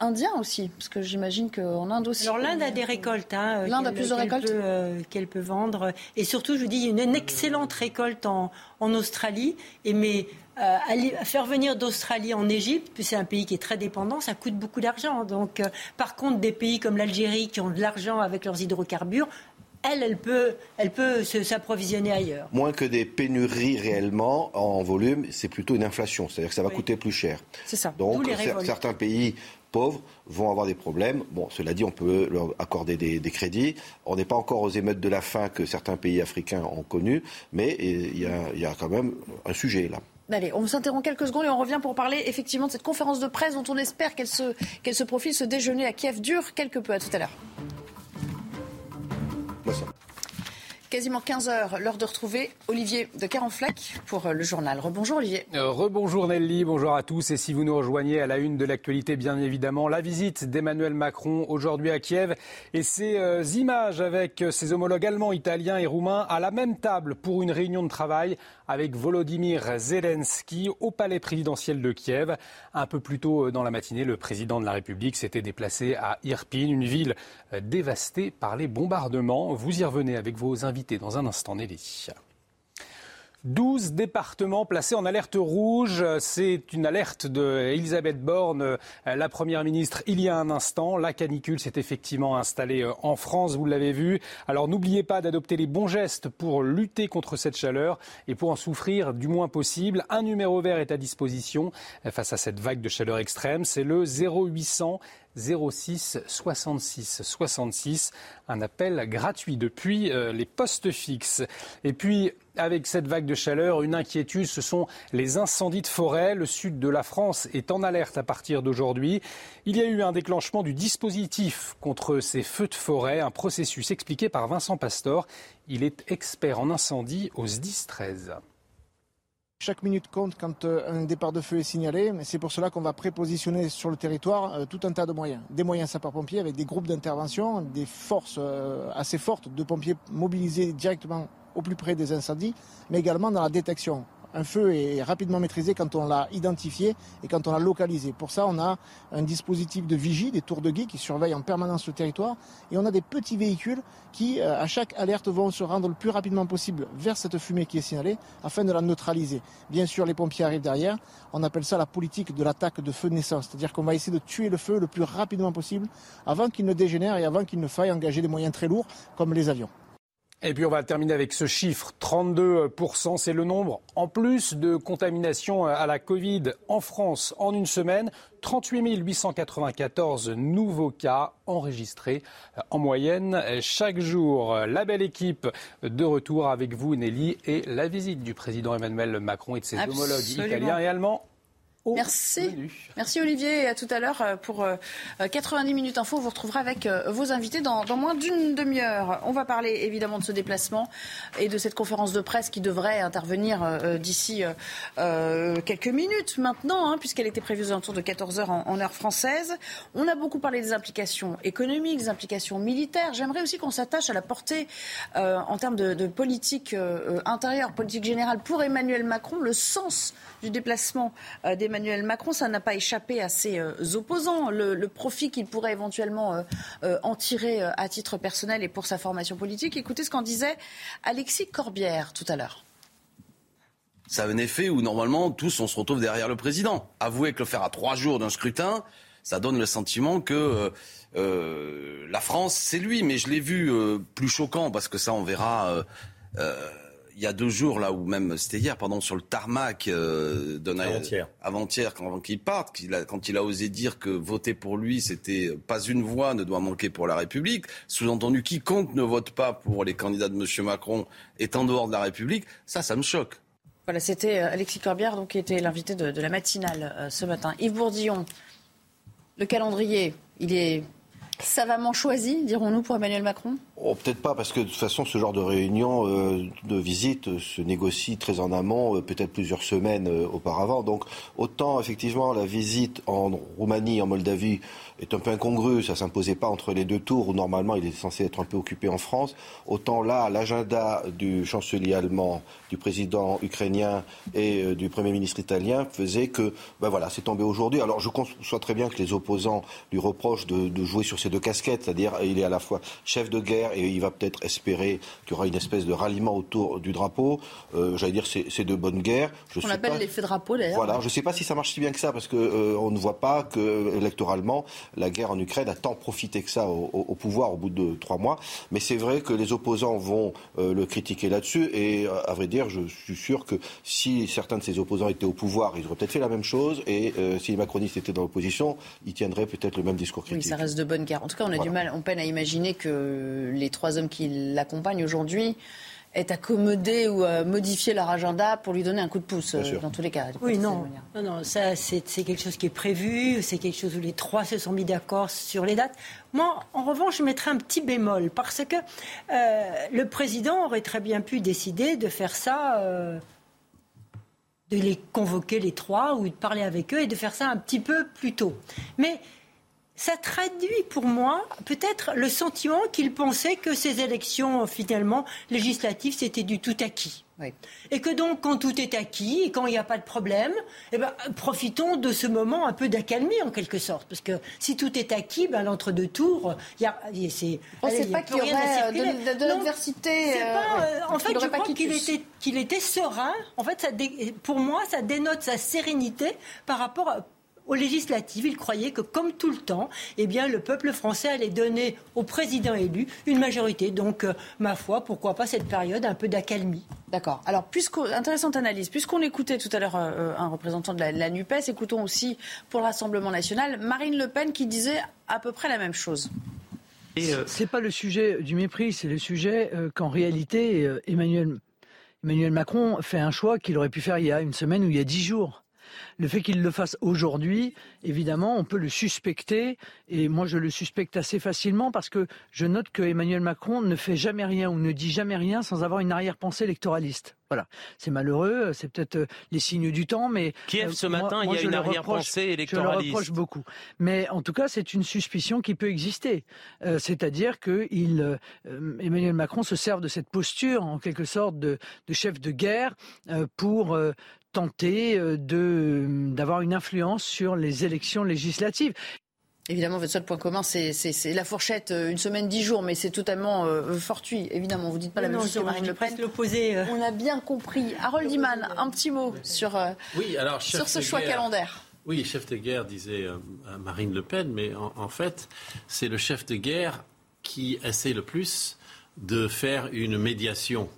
Indien aussi, parce que j'imagine qu'en Inde aussi. Alors l'Inde a des récoltes. Hein, L'Inde a plusieurs récoltes euh, qu'elle peut, vendre. Et surtout, je vous dis, il y a une excellente récolte en, en Australie. Et mais euh, aller, faire venir d'Australie en Égypte, puis c'est un pays qui est très dépendant, ça coûte beaucoup d'argent. Donc, euh, par contre, des pays comme l'Algérie qui ont de l'argent avec leurs hydrocarbures, elle, elle peut, elle peut s'approvisionner ailleurs. Moins que des pénuries réellement en volume, c'est plutôt une inflation. C'est-à-dire que ça va coûter plus cher. C'est ça. Donc, certains pays pauvres vont avoir des problèmes. Bon, cela dit, on peut leur accorder des, crédits. On n'est pas encore aux émeutes de la faim que certains pays africains ont connues, mais il y, a, quand même un sujet là. Allez, on s'interrompt quelques secondes et on revient pour parler effectivement de cette conférence de presse dont on espère qu'elle se, qu'elle se profile. Ce déjeuner à Kiev dure quelque peu. À tout à l'heure. Quasiment 15 heures, l'heure de retrouver Olivier de Carenfleck pour euh, le journal. Rebonjour Olivier. Euh, rebonjour Nelly, bonjour à tous. Et si vous nous rejoignez à la une de l'actualité, bien évidemment, la visite d'Emmanuel Macron aujourd'hui à Kiev et ces euh, images avec ses homologues allemands, italiens et roumains à la même table pour une réunion de travail avec Volodymyr Zelensky au palais présidentiel de Kiev. Un peu plus tôt dans la matinée, le président de la République s'était déplacé à Irpin, une ville dévastée par les bombardements. Vous y revenez avec vos invités dans un instant, Nelly. 12 départements placés en alerte rouge. C'est une alerte de Borne, la première ministre, il y a un instant. La canicule s'est effectivement installée euh, en France, vous l'avez vu. Alors n'oubliez pas d'adopter les bons gestes pour lutter contre cette chaleur et pour en souffrir du moins possible. Un numéro vert est à disposition face à cette vague de chaleur extrême. C'est le 0800 06 66 66. Un appel gratuit depuis euh, les postes fixes. Et puis, avec cette vague de chaleur, une inquiétude, ce sont les incendies de forêt. Le sud de la France est en alerte à partir d'aujourd'hui. Il y a eu un déclenchement du dispositif contre ces feux de forêt, un processus expliqué par Vincent Pastor. Il est expert en incendie au SDIS 13. Chaque minute compte quand euh, un départ de feu est signalé. C'est pour cela qu'on va prépositionner sur le territoire euh, tout un tas de moyens. Des moyens sapeurs-pompiers avec des groupes d'intervention, des forces euh, assez fortes de pompiers mobilisés directement au plus près des incendies, mais également dans la détection un feu est rapidement maîtrisé quand on l'a identifié et quand on l'a localisé. Pour ça, on a un dispositif de vigie, des tours de guet qui surveillent en permanence le territoire et on a des petits véhicules qui, euh, à chaque alerte, vont se rendre le plus rapidement possible vers cette fumée qui est signalée afin de la neutraliser. Bien sûr, les pompiers arrivent derrière. On appelle ça la politique de l'attaque de feu de naissance, c'est-à-dire qu'on va essayer de tuer le feu le plus rapidement possible avant qu'il ne dégénère et avant qu'il ne faille engager des moyens très lourds comme les avions. Et puis on va terminer avec ce chiffre, 32%, c'est le nombre en plus de contaminations à la Covid en France en une semaine. 38 894 nouveaux cas enregistrés en moyenne chaque jour. La belle équipe de retour avec vous, Nelly, et la visite du président Emmanuel Macron et de ses homologues italiens et allemands Merci. Merci Olivier et à tout à l'heure euh, pour 90 euh, minutes info. Vous retrouverez avec euh, vos invités dans, moins d'une demi-heure. On va parler évidemment de ce déplacement et de cette conférence de presse qui devrait intervenir d'ici quelques minutes maintenant, hein, puisqu'elle était prévue aux alentours de 14 heures en, heure française. On a beaucoup parlé des implications économiques, des implications militaires. J'aimerais aussi qu'on s'attache à la portée en termes de, de politique intérieure, politique générale pour Emmanuel Macron, le sens du déplacement d'Emmanuel Emmanuel Macron, ça n'a pas échappé à ses euh, opposants. Le, profit qu'il pourrait éventuellement euh, euh, en tirer à titre personnel et pour sa formation politique. Écoutez ce qu'en disait Alexis Corbière tout à l'heure. Ça a un effet où normalement tous on se retrouve derrière le président. Avouez que le faire à trois jours d'un scrutin, ça donne le sentiment que la France c'est lui. Mais je l'ai vu plus choquant parce que ça on verra il y a deux jours, là, ou même c'était hier, pardon, sur le tarmac euh, avant-hier, avant-hier, quand, il part, quand il a osé dire que voter pour lui, c'était pas une voix ne doit manquer pour la République. Sous-entendu, quiconque ne vote pas pour les candidats de M. Macron est en dehors de la République. Ça, ça me choque. Voilà, c'était euh, Alexis Corbière, donc, qui était l'invité de, la matinale euh, ce matin. Yves Bourdillon, le calendrier, il est savamment choisi, dirons-nous, pour Emmanuel Macron? Oh, Peut-être pas, parce que de toute façon, ce genre de réunion, euh, de visite, euh, se négocie très en amont, euh, peut-être plusieurs semaines auparavant. Donc, autant, effectivement, la visite en Roumanie, en Moldavie, est un peu incongru. Ça s'imposait pas entre les deux tours où normalement il est censé être un peu occupé en France. Autant là, l'agenda du chancelier allemand, du président ukrainien et du premier ministre italien faisait que, ben voilà, c'est tombé aujourd'hui. Alors je conçois très bien que les opposants lui reprochent de, de jouer sur ces deux casquettes, c'est-à-dire il est à la fois chef de guerre et il va peut-être espérer qu'il y aura une espèce de ralliement autour du drapeau. Euh, J'allais dire c'est de bonne guerre. Je On appelle l'effet drapeau d'ailleurs. Voilà, je ne sais pas si ça marche si bien que ça parce qu'on euh, ne voit pas que électoralement la guerre en Ukraine a tant profité que ça au, pouvoir au bout de trois mois. Mais c'est vrai que les opposants vont euh, le critiquer là-dessus. Et à vrai dire, je suis sûr que si certains de ces opposants étaient au pouvoir, ils auraient peut-être fait la même chose. Et si les macronistes étaient dans l'opposition, ils tiendraient peut-être le même discours critique. Oui, ça reste de bonne guerre. En tout cas, on a du mal, on peine à imaginer que les trois hommes qui l'accompagnent aujourd'hui est accommodé ou modifier leur agenda pour lui donner un coup de pouce, euh, dans tous les cas. Oui, non. non, non, ça, c'est quelque chose qui est prévu, c'est quelque chose où les trois se sont mis d'accord sur les dates. Moi, en revanche, je mettrais un petit bémol, parce que euh, le président aurait très bien pu décider de faire ça. Euh, de les convoquer les trois ou de parler avec eux et de faire ça un petit peu plus tôt. Mais ça traduit pour moi peut-être le sentiment qu'il pensait que ces élections finalement législatives c'était du tout acquis. Et que donc, quand tout est acquis et quand il n'y a pas de problème, eh ben, profitons de ce moment un peu d'accalmie en quelque sorte. Parce que si tout est acquis, ben, l'entre-deux tours, il y a. C'est, On ne sait pas qu'il y aurait euh, de, de, l'adversité. Euh, euh, en fait, je crois qu'il était, qu'il était serein. En fait, ça pour moi, ça dénote sa sérénité par rapport aux législatives, il croyait que, comme tout le temps, eh bien, le peuple français allait donner au président élu une majorité. Donc, euh, ma foi, pourquoi pas cette période un peu d'accalmie. D'accord. Alors, intéressante analyse. Puisqu'on écoutait tout à l'heure euh, un représentant de la, NUPES, écoutons aussi pour l'Assemblement national Marine Le Pen qui disait à peu près la même chose. Ce n'est pas le sujet du mépris, c'est le sujet qu'en réalité, Emmanuel, Emmanuel Macron fait un choix qu'il aurait pu faire il y a une semaine ou il y a dix jours. Le fait qu'il le fasse aujourd'hui, évidemment, on peut le suspecter, et moi je le suspecte assez facilement parce que je note que Emmanuel Macron ne fait jamais rien ou ne dit jamais rien sans avoir une arrière-pensée électoraliste. Voilà, c'est malheureux, c'est peut-être euh, les signes du temps, mais Kiev euh, ce matin, il y a une arrière-pensée électoraliste. Je le reproche beaucoup, mais en tout cas, c'est une suspicion qui peut exister, euh, c'est-à-dire que il, Emmanuel Macron se serve de cette posture, en quelque sorte, de, de chef de guerre pour tenter euh, d'avoir une influence sur les élections législatives. Évidemment, votre seul point commun, c'est la fourchette, euh, une semaine, dix jours, mais c'est totalement euh, fortuit. Évidemment, vous dites pas la même chose que Marine Le Pen. l'opposé. On a bien compris. Harold Iman, un petit mot sur, oui, alors, sur ce choix calendaire. Oui, chef de guerre, disait Marine Le Pen, mais en fait, c'est le chef de guerre qui essaie le plus de faire une médiation.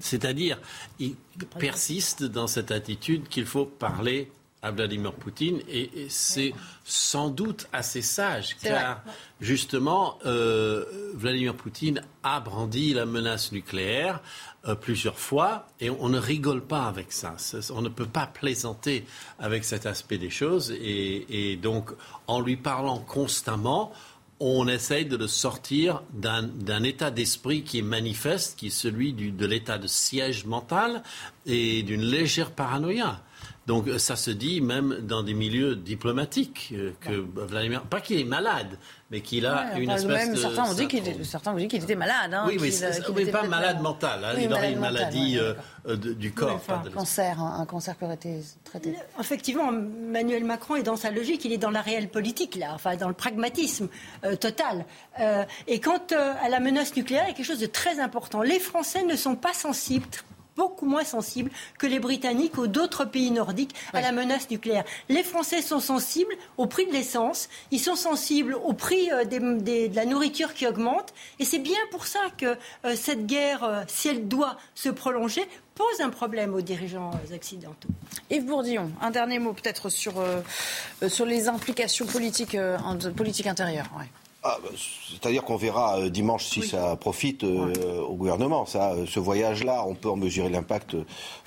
C'est-à-dire, il persiste dans cette attitude qu'il faut parler à Vladimir Poutine et, c'est sans doute assez sage car justement euh, Vladimir Poutine a brandi la menace nucléaire euh, plusieurs fois et on, ne rigole pas avec ça. On ne peut pas plaisanter avec cet aspect des choses et donc en lui parlant constamment, on essaye de le sortir d'un état d'esprit qui est manifeste, qui est celui de l'état de siège mental et d'une légère paranoïa. Donc ça se dit même dans des milieux diplomatiques euh, que Vladimir, pas qu'il est malade, mais qu'il a une espèce de... Certains ont dit qu'il qu'il était malade. Hein, oui, mais, pas malade mental. Hein, il aurait une maladie euh, euh, du corps. un cancer, un, cancer qui aurait été traité. Effectivement, Emmanuel Macron est dans sa logique, il est dans la réelle politique, là, enfin dans le pragmatisme total. et quant à la menace nucléaire, il y a quelque chose de très important. Les Français ne sont pas sensibles beaucoup moins sensibles que les Britanniques ou d'autres pays nordiques à la menace nucléaire. Les Français sont sensibles au prix de l'essence, ils sont sensibles au prix euh, de la nourriture qui augmente, et c'est bien pour ça que euh, cette guerre, euh, si elle doit se prolonger, pose un problème aux dirigeants occidentaux. Yves Bourdillon, un dernier mot peut-être sur, sur les implications politiques, politiques intérieures. Ah, bah, c'est-à-dire qu'on verra euh, dimanche si ça profite euh, au gouvernement. Ça, euh, ce voyage-là, on peut en mesurer l'impact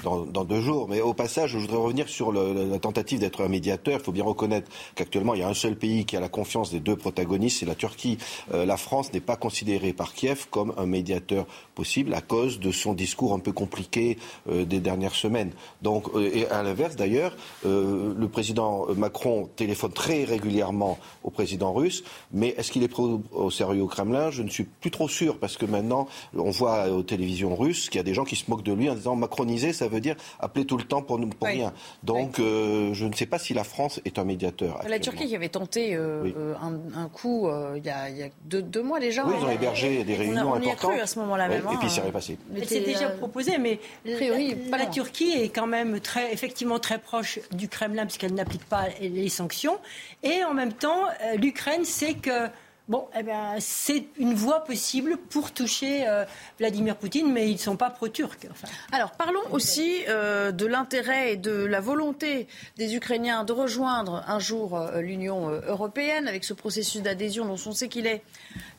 dans, deux jours. Mais au passage, je voudrais revenir sur la tentative d'être un médiateur. Il faut bien reconnaître qu'actuellement, il y a un seul pays qui a la confiance des deux protagonistes, c'est la Turquie. la France n'est pas considérée par Kiev comme un médiateur possible à cause de son discours un peu compliqué des dernières semaines. Donc, et à l'inverse, d'ailleurs, le président Macron téléphone très régulièrement au président russe, mais est-ce qu'il est au sérieux au Kremlin Je ne suis plus trop sûr parce que maintenant, on voit aux télévisions russes qu'il y a des gens qui se moquent de lui en disant macroniser, ça veut dire appeler tout le temps pour, pour rien. Donc, euh, je ne sais pas si la France est un médiateur. La Turquie qui avait tenté euh, euh, un, coup il y, a, deux, mois déjà. Oui, ils ont hébergé des réunions on, on importantes. cru à ce moment-là même. et puis, c'est passé. C'est déjà proposé, mais la, la Turquie est quand même très, effectivement très proche du Kremlin puisqu'elle n'applique pas les sanctions. Et en même temps, l'Ukraine sait que Bon, eh ben, c'est une voie possible pour toucher euh, Vladimir Poutine, mais ils ne sont pas pro-turcs. Alors, parlons aussi euh, de l'intérêt et de la volonté des Ukrainiens de rejoindre un jour euh, l'Union européenne avec ce processus d'adhésion dont on sait qu'il est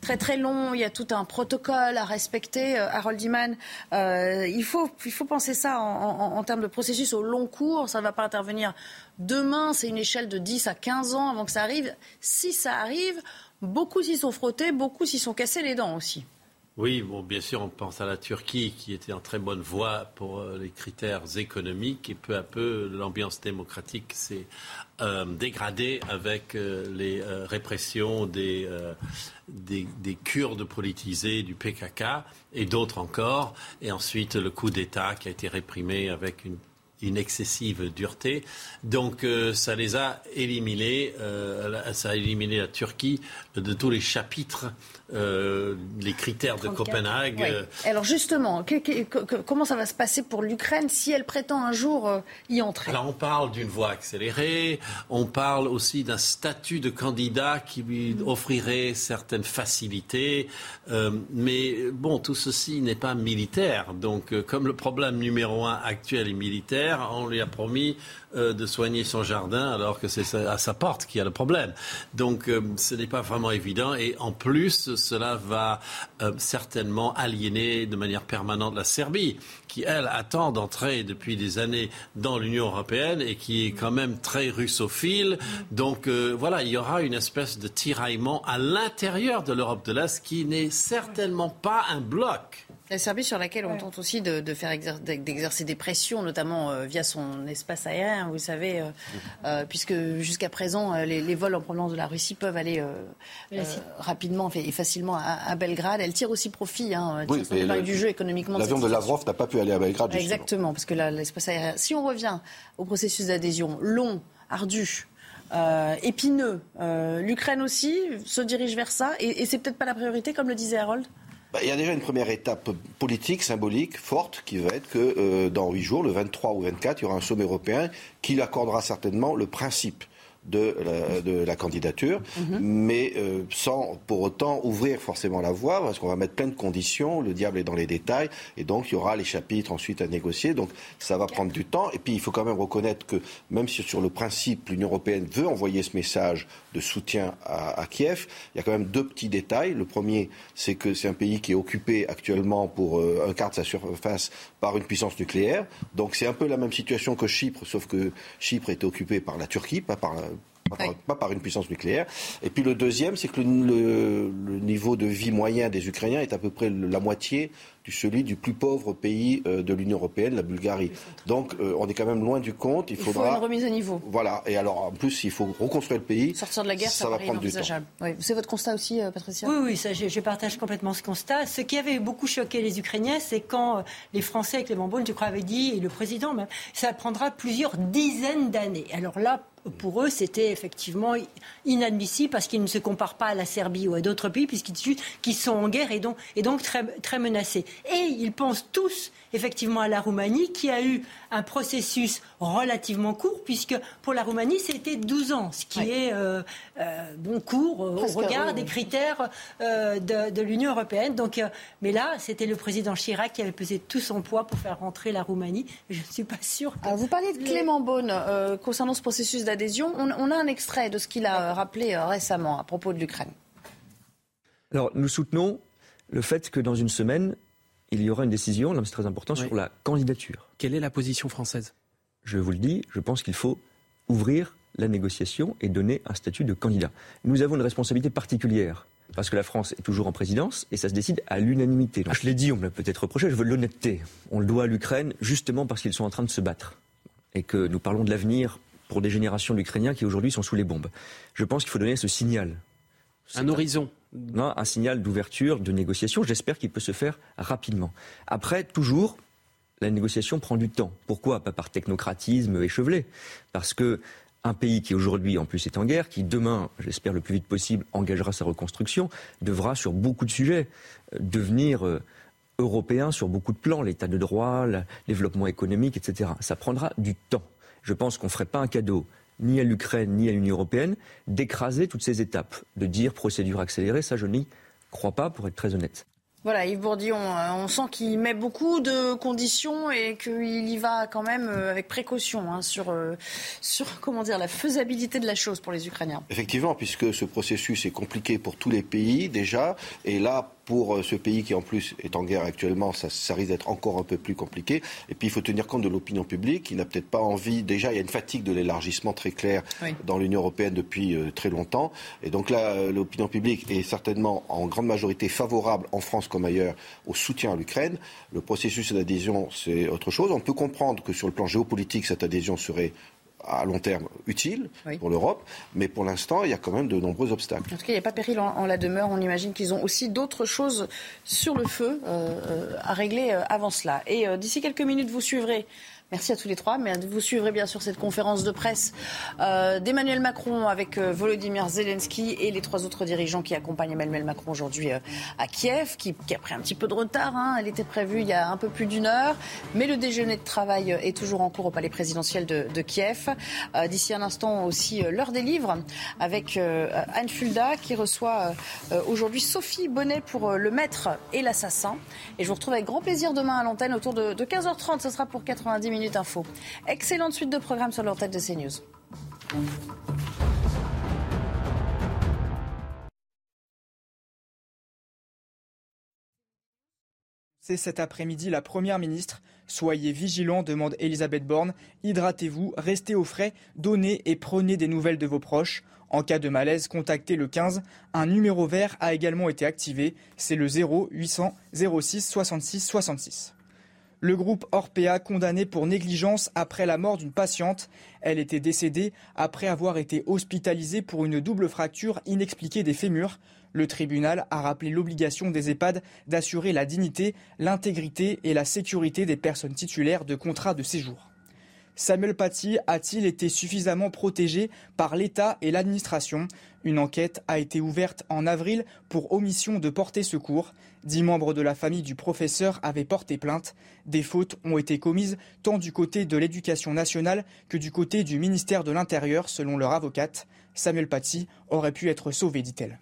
très très long. Il y a tout un protocole à respecter. Harold Iman, il, faut, il faut penser ça en, en termes de processus au long cours. Ça ne va pas intervenir demain. C'est une échelle de 10 à 15 ans avant que ça arrive. Si ça arrive, Beaucoup s'y sont frottés, beaucoup s'y sont cassés les dents aussi. Oui, bien sûr, on pense à la Turquie qui était en très bonne voie pour euh, les critères économiques et peu à peu l'ambiance démocratique s'est euh, dégradée avec euh, les répressions des, Kurdes politisés du PKK et d'autres encore. Et ensuite le coup d'État qui a été réprimé avec une une excessive dureté. Donc euh, ça les a éliminés, euh, ça a éliminé la Turquie de tous les chapitres, euh, les critères de Copenhague. Alors justement, comment ça va se passer pour l'Ukraine si elle prétend un jour y entrer? Alors on parle d'une voie accélérée, on parle aussi d'un statut de candidat qui lui offrirait certaines facilités, mais bon, tout ceci n'est pas militaire. Donc comme le problème numéro un actuel est militaire, on lui a promis euh, de soigner son jardin alors que c'est à sa porte qu'il y a le problème. Donc euh, ce n'est pas vraiment évident et en plus cela va euh, certainement aliéner de manière permanente la Serbie qui elle attend d'entrer depuis des années dans l'Union européenne et qui est quand même très russophile. Donc voilà, il y aura une espèce de tiraillement à l'intérieur de l'Europe de l'Est qui n'est certainement pas un bloc. La Serbie sur laquelle on tente aussi de, faire d'exercer des pressions, notamment euh, via son espace aérien, vous savez, euh, euh, puisque jusqu'à présent, les, vols en provenance de la Russie peuvent aller rapidement et facilement à, Belgrade. Elle tire aussi profit hein, du jeu économiquement. L'avion de Lavrov n'a pas pu aller à Belgrade. Exactement, parce que l'espace aérien. Si on revient au processus d'adhésion long, ardu, épineux. L'Ukraine aussi se dirige vers ça, et, et c'est peut-être pas la priorité, comme le disait Harold? Bah, il y a déjà une première étape politique, symbolique, forte, qui va être que euh, dans huit jours, le 23 ou 24, il y aura un sommet européen qui accordera certainement le principe de la, de la candidature, mhm. mais euh, sans pour autant ouvrir forcément la voie, parce qu'on va mettre plein de conditions, le diable est dans les détails, et donc il y aura les chapitres ensuite à négocier, donc ça va prendre du temps, et puis il faut quand même reconnaître que même si sur le principe l'Union européenne veut envoyer ce message de soutien à, Kiev, il y a quand même deux petits détails. Le premier, c'est que c'est un pays qui est occupé actuellement pour euh, un quart de sa surface par une puissance nucléaire, donc c'est un peu la même situation que Chypre, sauf que Chypre est occupé par la Turquie, pas par pas, par, une puissance nucléaire. Et puis le deuxième, c'est que le, niveau de vie moyen des Ukrainiens est à peu près la moitié du celui du plus pauvre pays euh, de l'Union européenne, la Bulgarie. Donc euh, on est quand même loin du compte. Il, il faudra faut une remise à niveau. Voilà. Et alors en plus, il faut reconstruire le pays. Sortir de la guerre, ça, va prendre du temps. Oui. C'est votre constat aussi, euh, Patricia? Oui, oui, ça, je, partage complètement ce constat. Ce qui avait beaucoup choqué les Ukrainiens, c'est quand les Français, avec Clément Beaune, je crois, avaient dit, et le président même, ça prendra plusieurs dizaines d'années. Alors là, pour eux, c'était effectivement inadmissible parce qu'ils ne se comparent pas à la Serbie ou à d'autres pays puisqu'ils sont en guerre et donc, donc très menacés. Et ils pensent tous effectivement à la Roumanie qui a eu un processus relativement court puisque pour la Roumanie c'était 12 ans, ce qui est euh, euh, bon court euh, au regard des critères de, l'Union européenne. Donc, mais là c'était le président Chirac qui avait pesé tout son poids pour faire rentrer la Roumanie. Je ne suis pas sûre. Que... vous parlez de Clément Beaune concernant ce processus d'adhésion. On, on, a un extrait de ce qu'il a rappelé récemment à propos de l'Ukraine. Alors nous soutenons le fait que dans une semaine, il y aura une décision, là c'est très important, sur la candidature. Quelle est la position française? Je vous le dis, je pense qu'il faut ouvrir la négociation et donner un statut de candidat. Nous avons une responsabilité particulière. Parce que la France est toujours en présidence et ça se décide à l'unanimité. je l'ai dit, on me l'a peut-être reproché, je veux l'honnêteté. On le doit à l'Ukraine justement parce qu'ils sont en train de se battre. Et que nous parlons de l'avenir pour des générations d'Ukrainiens qui aujourd'hui sont sous les bombes. Je pense qu'il faut donner ce signal. Un horizon un signal d'ouverture, de négociation. J'espère qu'il peut se faire rapidement. Après, toujours, la négociation prend du temps. Pourquoi Pas par technocratisme échevelé? Parce que un pays qui aujourd'hui en plus est en guerre, qui demain, j'espère le plus vite possible, engagera sa reconstruction, devra sur beaucoup de sujets euh, devenir euh, européen sur beaucoup de plans, l'état de droit, le développement économique, etc. Ça prendra du temps. Je pense qu'on ne ferait pas un cadeau ni à l'Ukraine, ni à l'Union européenne, d'écraser toutes ces étapes, de dire procédure accélérée, ça je n'y crois pas, pour être très honnête. Voilà, Yves Bourdillon, euh, on sent qu'il met beaucoup de conditions et qu'il y va quand même euh, avec précaution hein, sur, euh, sur comment dire, la faisabilité de la chose pour les Ukrainiens. Effectivement, puisque ce processus est compliqué pour tous les pays déjà, et là, pour euh, ce pays qui en plus est en guerre actuellement, ça, risque d'être encore un peu plus compliqué. Et puis il faut tenir compte de l'opinion publique qui n'a peut-être pas envie. Déjà, il y a une fatigue de l'élargissement très claire dans l'Union européenne depuis euh, très longtemps. Et donc là, euh, l'opinion publique est certainement en grande majorité favorable en France comme ailleurs au soutien à l'Ukraine. Le processus d'adhésion, c'est autre chose. On peut comprendre que sur le plan géopolitique, cette adhésion serait à long terme utile pour l'Europe, mais pour l'instant, il y a quand même de nombreux obstacles. En tout cas, il n'y a pas péril en, la demeure. On imagine qu'ils ont aussi d'autres choses sur le feu euh, à régler euh, avant cela. Et euh, d'ici quelques minutes, vous suivrez Merci à tous les trois. Mais vous suivrez bien sûr cette conférence de presse euh, d'Emmanuel Macron avec euh, Volodymyr Zelensky et les trois autres dirigeants qui accompagnent Emmanuel Macron aujourd'hui euh, à Kiev, qui, a pris un petit peu de retard. Hein. Elle était prévue il y a un peu plus d'une heure, mais le déjeuner de travail est toujours en cours au palais présidentiel de, Kiev. D'ici un instant aussi l'heure des livres avec Anne Fulda qui reçoit aujourd'hui Sophie Bonnet pour Le Maître et l'Assassin. Et je vous retrouve avec grand plaisir demain à l'antenne autour de 15h30. Ce sera pour 90 minutes Excellente suite de programmes sur l'antenne de CNews. C'est cet après-midi la Première ministre. Soyez vigilants, demande Elisabeth Borne. Hydratez-vous, restez au frais, donnez et prenez des nouvelles de vos proches. En cas de malaise, contactez le 15. Un numéro vert a également été activé. C'est le 0800 06 66 66. Le groupe Orpea condamné pour négligence après la mort d'une patiente. Elle était décédée après avoir été hospitalisée pour une double fracture inexpliquée des fémurs. Le tribunal a rappelé l'obligation des EHPAD d'assurer la dignité, l'intégrité et la sécurité des personnes titulaires de contrats de séjour. Samuel Paty a-t-il été suffisamment protégé par l'État et l'administration? Une enquête a été ouverte en avril pour omission de porter secours. Dix membres de la famille du professeur avaient porté plainte. Des fautes ont été commises tant du côté de l'éducation nationale que du côté du ministère de l'Intérieur, selon leur avocate. Samuel Paty aurait pu être sauvé, dit-elle.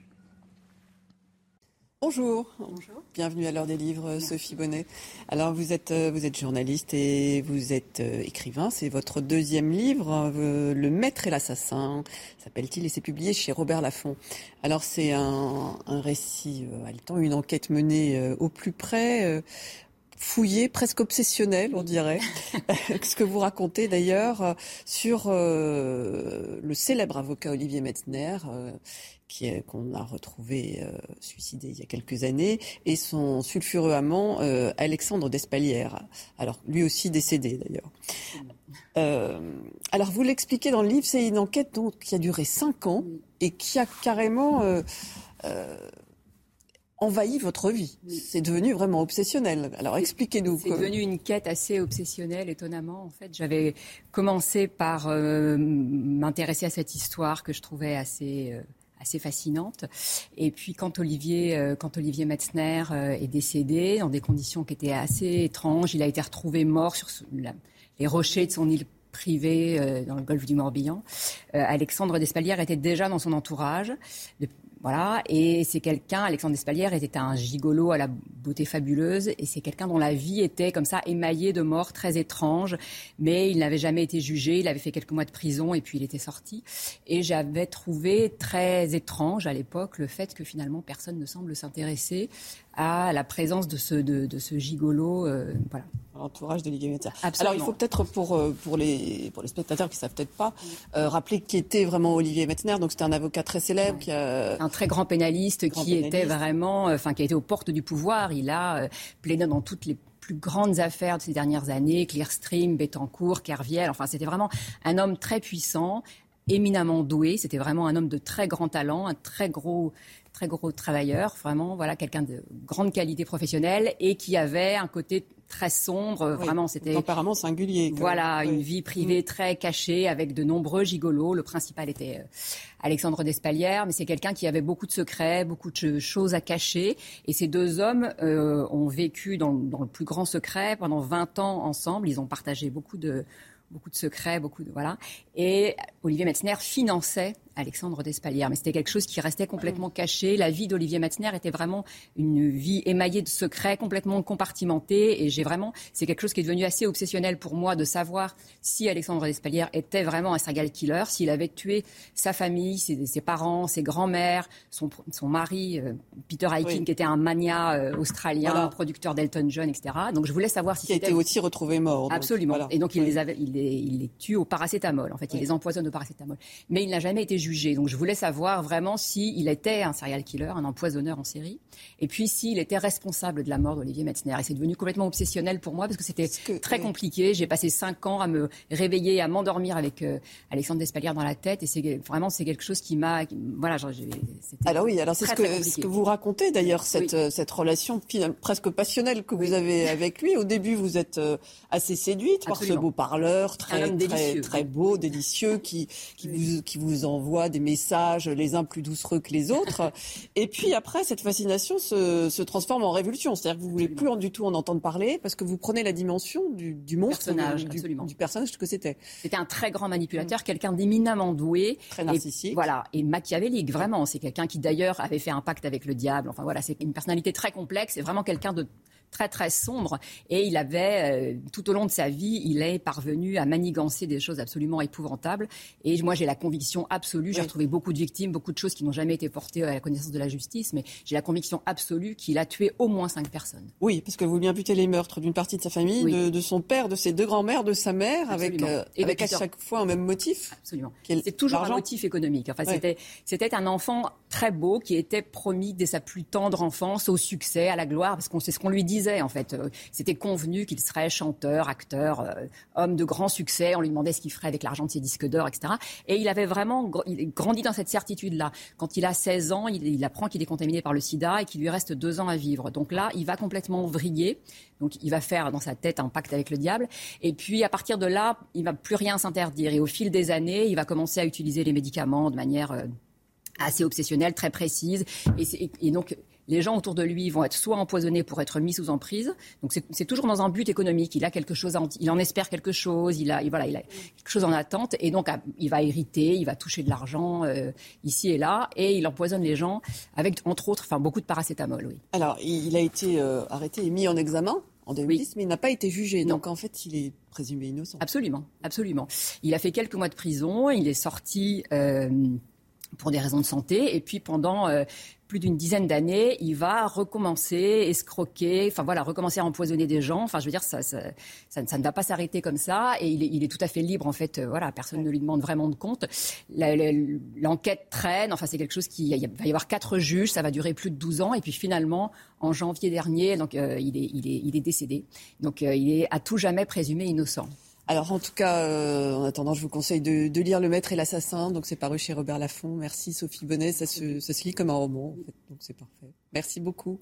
Bonjour. Bonjour. Bienvenue à l'heure des livres, Sophie Bonnet. Alors vous êtes euh, vous êtes journaliste et vous êtes euh, écrivain. C'est votre deuxième livre, euh, Le Maître et l'assassin, s'appelle-t-il et c'est publié chez Robert Laffont. Alors c'est un, un récit haletant, une enquête menée au plus près. fouillé, presque obsessionnel, on dirait, ce que vous racontez d'ailleurs sur le célèbre avocat Olivier Metzner, qu'on a retrouvé euh, suicidé il y a quelques années, et son sulfureux amant euh, Alexandre Despalières. Alors lui aussi décédé d'ailleurs. Euh, alors vous l'expliquez dans le livre, c'est une enquête donc, qui a duré cinq ans et qui a carrément envahi votre vie. C'est devenu vraiment obsessionnel. Alors expliquez-nous. C'est devenu une quête assez obsessionnelle, étonnamment. En fait, j'avais commencé par m'intéresser à cette histoire que je trouvais assez assez fascinante. Et puis quand Olivier, euh, quand Olivier Metzner euh, est décédé dans des conditions qui étaient assez étranges, il a été retrouvé mort sur les rochers de son île privée euh, dans le golfe du Morbihan. Alexandre Despalières était déjà dans son entourage. Voilà, et c'est quelqu'un, Alexandre Despalières était un gigolo à la beauté fabuleuse, et c'est quelqu'un dont la vie était comme ça émaillée de morts très étranges, mais il n'avait jamais été jugé, il avait fait quelques mois de prison et puis il était sorti. Et j'avais trouvé très étrange à l'époque le fait que finalement personne ne semble s'intéresser à la présence de ce, de, ce gigolo. Euh, voilà. L'entourage de Metzner. Alors il faut peut-être pour, euh, pour, les, pour les spectateurs qui ne savent peut-être pas, euh, rappeler qui était vraiment Olivier Metzner. Donc c'était un avocat très célèbre. Qui a... Un très grand pénaliste qui était vraiment, enfin qui a été aux portes du pouvoir. Il a plaidé dans toutes les plus grandes affaires de ces dernières années, Clearstream, Bettencourt, Kerviel. Enfin, c'était vraiment un homme très puissant, éminemment doué. C'était vraiment un homme de très grand talent, un très gros très gros travailleur, vraiment, voilà, quelqu'un de grande qualité professionnelle et qui avait un côté très sombre. vraiment, c'était. Apparemment singulier. Voilà, une vie privée mm. très cachée avec de nombreux gigolos. Le principal était euh, Alexandre Despalières, mais c'est quelqu'un qui avait beaucoup de secrets, beaucoup de choses à cacher. Et ces deux hommes euh, ont vécu dans, dans, le plus grand secret pendant 20 ans ensemble. Ils ont partagé beaucoup de beaucoup de secrets, beaucoup de voilà. Et Olivier Metzner finançait Alexandre Despalières. Mais c'était quelque chose qui restait complètement caché. La vie d'Olivier Metzner était vraiment une vie émaillée de secrets, complètement compartimentée. Et j'ai vraiment, c'est quelque chose qui est devenu assez obsessionnel pour moi de savoir si Alexandre Despalières était vraiment un serial killer, s'il avait tué sa famille, ses, parents, ses grands-mères, son, mari, euh, Peter Aikin, qui était un mania euh, australien, producteur d'Elton John, etc. Donc je voulais savoir si qui a été aussi retrouvé mort. Absolument. Et donc il les avait, il les, tue au paracétamol. En fait, il les empoisonne au paracétamol. Mais il n'a jamais été jugé. Donc je voulais savoir vraiment s'il était un serial killer, un empoisonneur en série, et puis s'il était responsable de la mort d'Olivier Metzner. Et c'est devenu complètement obsessionnel pour moi parce que c'était très compliqué. J'ai passé cinq ans à me réveiller, à m'endormir avec euh, Alexandre Despalières dans la tête, et c'est vraiment c'est quelque chose qui m'a, voilà, alors oui, alors c'est ce que, ce que vous racontez d'ailleurs cette euh, cette relation presque passionnelle que vous avez avec lui. Au début, vous êtes euh, assez séduite par ce beau parleur, très très, très beau, délicieux, qui qui vous qui vous envoie des messages les uns plus doucereux que les autres. et puis après, cette fascination se, se transforme en révolution. C'est-à-dire que vous voulez plus du tout en entendre parler parce que vous prenez la dimension du, du monstre, personnage, du, du, personnage que c'était. C'était un très grand manipulateur, quelqu'un d'éminemment doué, très narcissique, et, voilà, et machiavélique vraiment. C'est quelqu'un qui d'ailleurs avait fait un pacte avec le diable. Enfin voilà, c'est une personnalité très complexe. C'est vraiment quelqu'un de très très sombre. Et il avait euh, tout au long de sa vie il est parvenu à manigancer des choses absolument épouvantables. Et moi j'ai la conviction absolue. J'ai retrouvé beaucoup de victimes beaucoup de choses qui n'ont jamais été portées à la connaissance de la justice. Mais j'ai la conviction absolue qu'il a tué au moins cinq personnes. Oui parce que vous lui imputez les meurtres d'une partie de sa famille de, son père de ses deux grands-mères de sa mère avec euh, et avec à chaque fois un même motif. Absolument. C'est toujours un motif économique. Enfin c'était c'était un enfant très beau qui était promis dès sa plus tendre enfance au succès à la gloire parce qu'on sait ce qu'on lui dit en fait. Euh, c'était convenu qu'il serait chanteur, acteur, euh, homme de grand succès. On lui demandait ce qu'il ferait avec l'argent de ses disques d'or, etc. Et il avait vraiment grandi dans cette certitude-là. Quand il a 16 ans, il, apprend qu'il est contaminé par le sida et qu'il lui reste deux ans à vivre. Donc là, il va complètement vriller. Donc il va faire dans sa tête un pacte avec le diable. Et puis à partir de là, il va plus rien s'interdire. Et au fil des années, il va commencer à utiliser les médicaments de manière euh, assez obsessionnelle, très précise. Et, et donc les gens autour de lui vont être soit empoisonnés pour être mis sous emprise. Donc c'est toujours dans un but économique. Il a quelque chose, il en espère quelque chose. Il a, voilà, il a quelque chose en attente et donc ah, il va hériter, il va toucher de l'argent euh, ici et là et il empoisonne les gens avec entre autres, enfin beaucoup de paracétamol. Oui. Alors il a été euh, arrêté et mis en examen en 2010, mais il n'a pas été jugé. Donc en fait, il est présumé innocent. Absolument, absolument. Il a fait quelques mois de prison. Il est sorti. Euh, pour des raisons de santé. Et puis pendant plus d'une dizaine d'années, il va recommencer, escroquer, enfin voilà, recommencer à empoisonner des gens. Enfin, je veux dire, ça, ça, ça, ne va pas s'arrêter comme ça. Et il est, il est, tout à fait libre, en fait. Euh, voilà, personne ne lui demande vraiment de compte. L'enquête traîne. Enfin, c'est quelque chose qui. Il va y avoir quatre juges. Ça va durer plus de 12 ans. Et puis finalement, en janvier dernier, donc euh, il, est, il, est, il est décédé. Donc euh, il est à tout jamais présumé innocent. Alors en tout cas, euh, en attendant, je vous conseille de, lire Le Maître et l'Assassin. Donc c'est paru chez Robert Laffont. Merci Sophie Bonnet. Ça se, ça se lit comme un roman, donc c'est parfait. Merci beaucoup.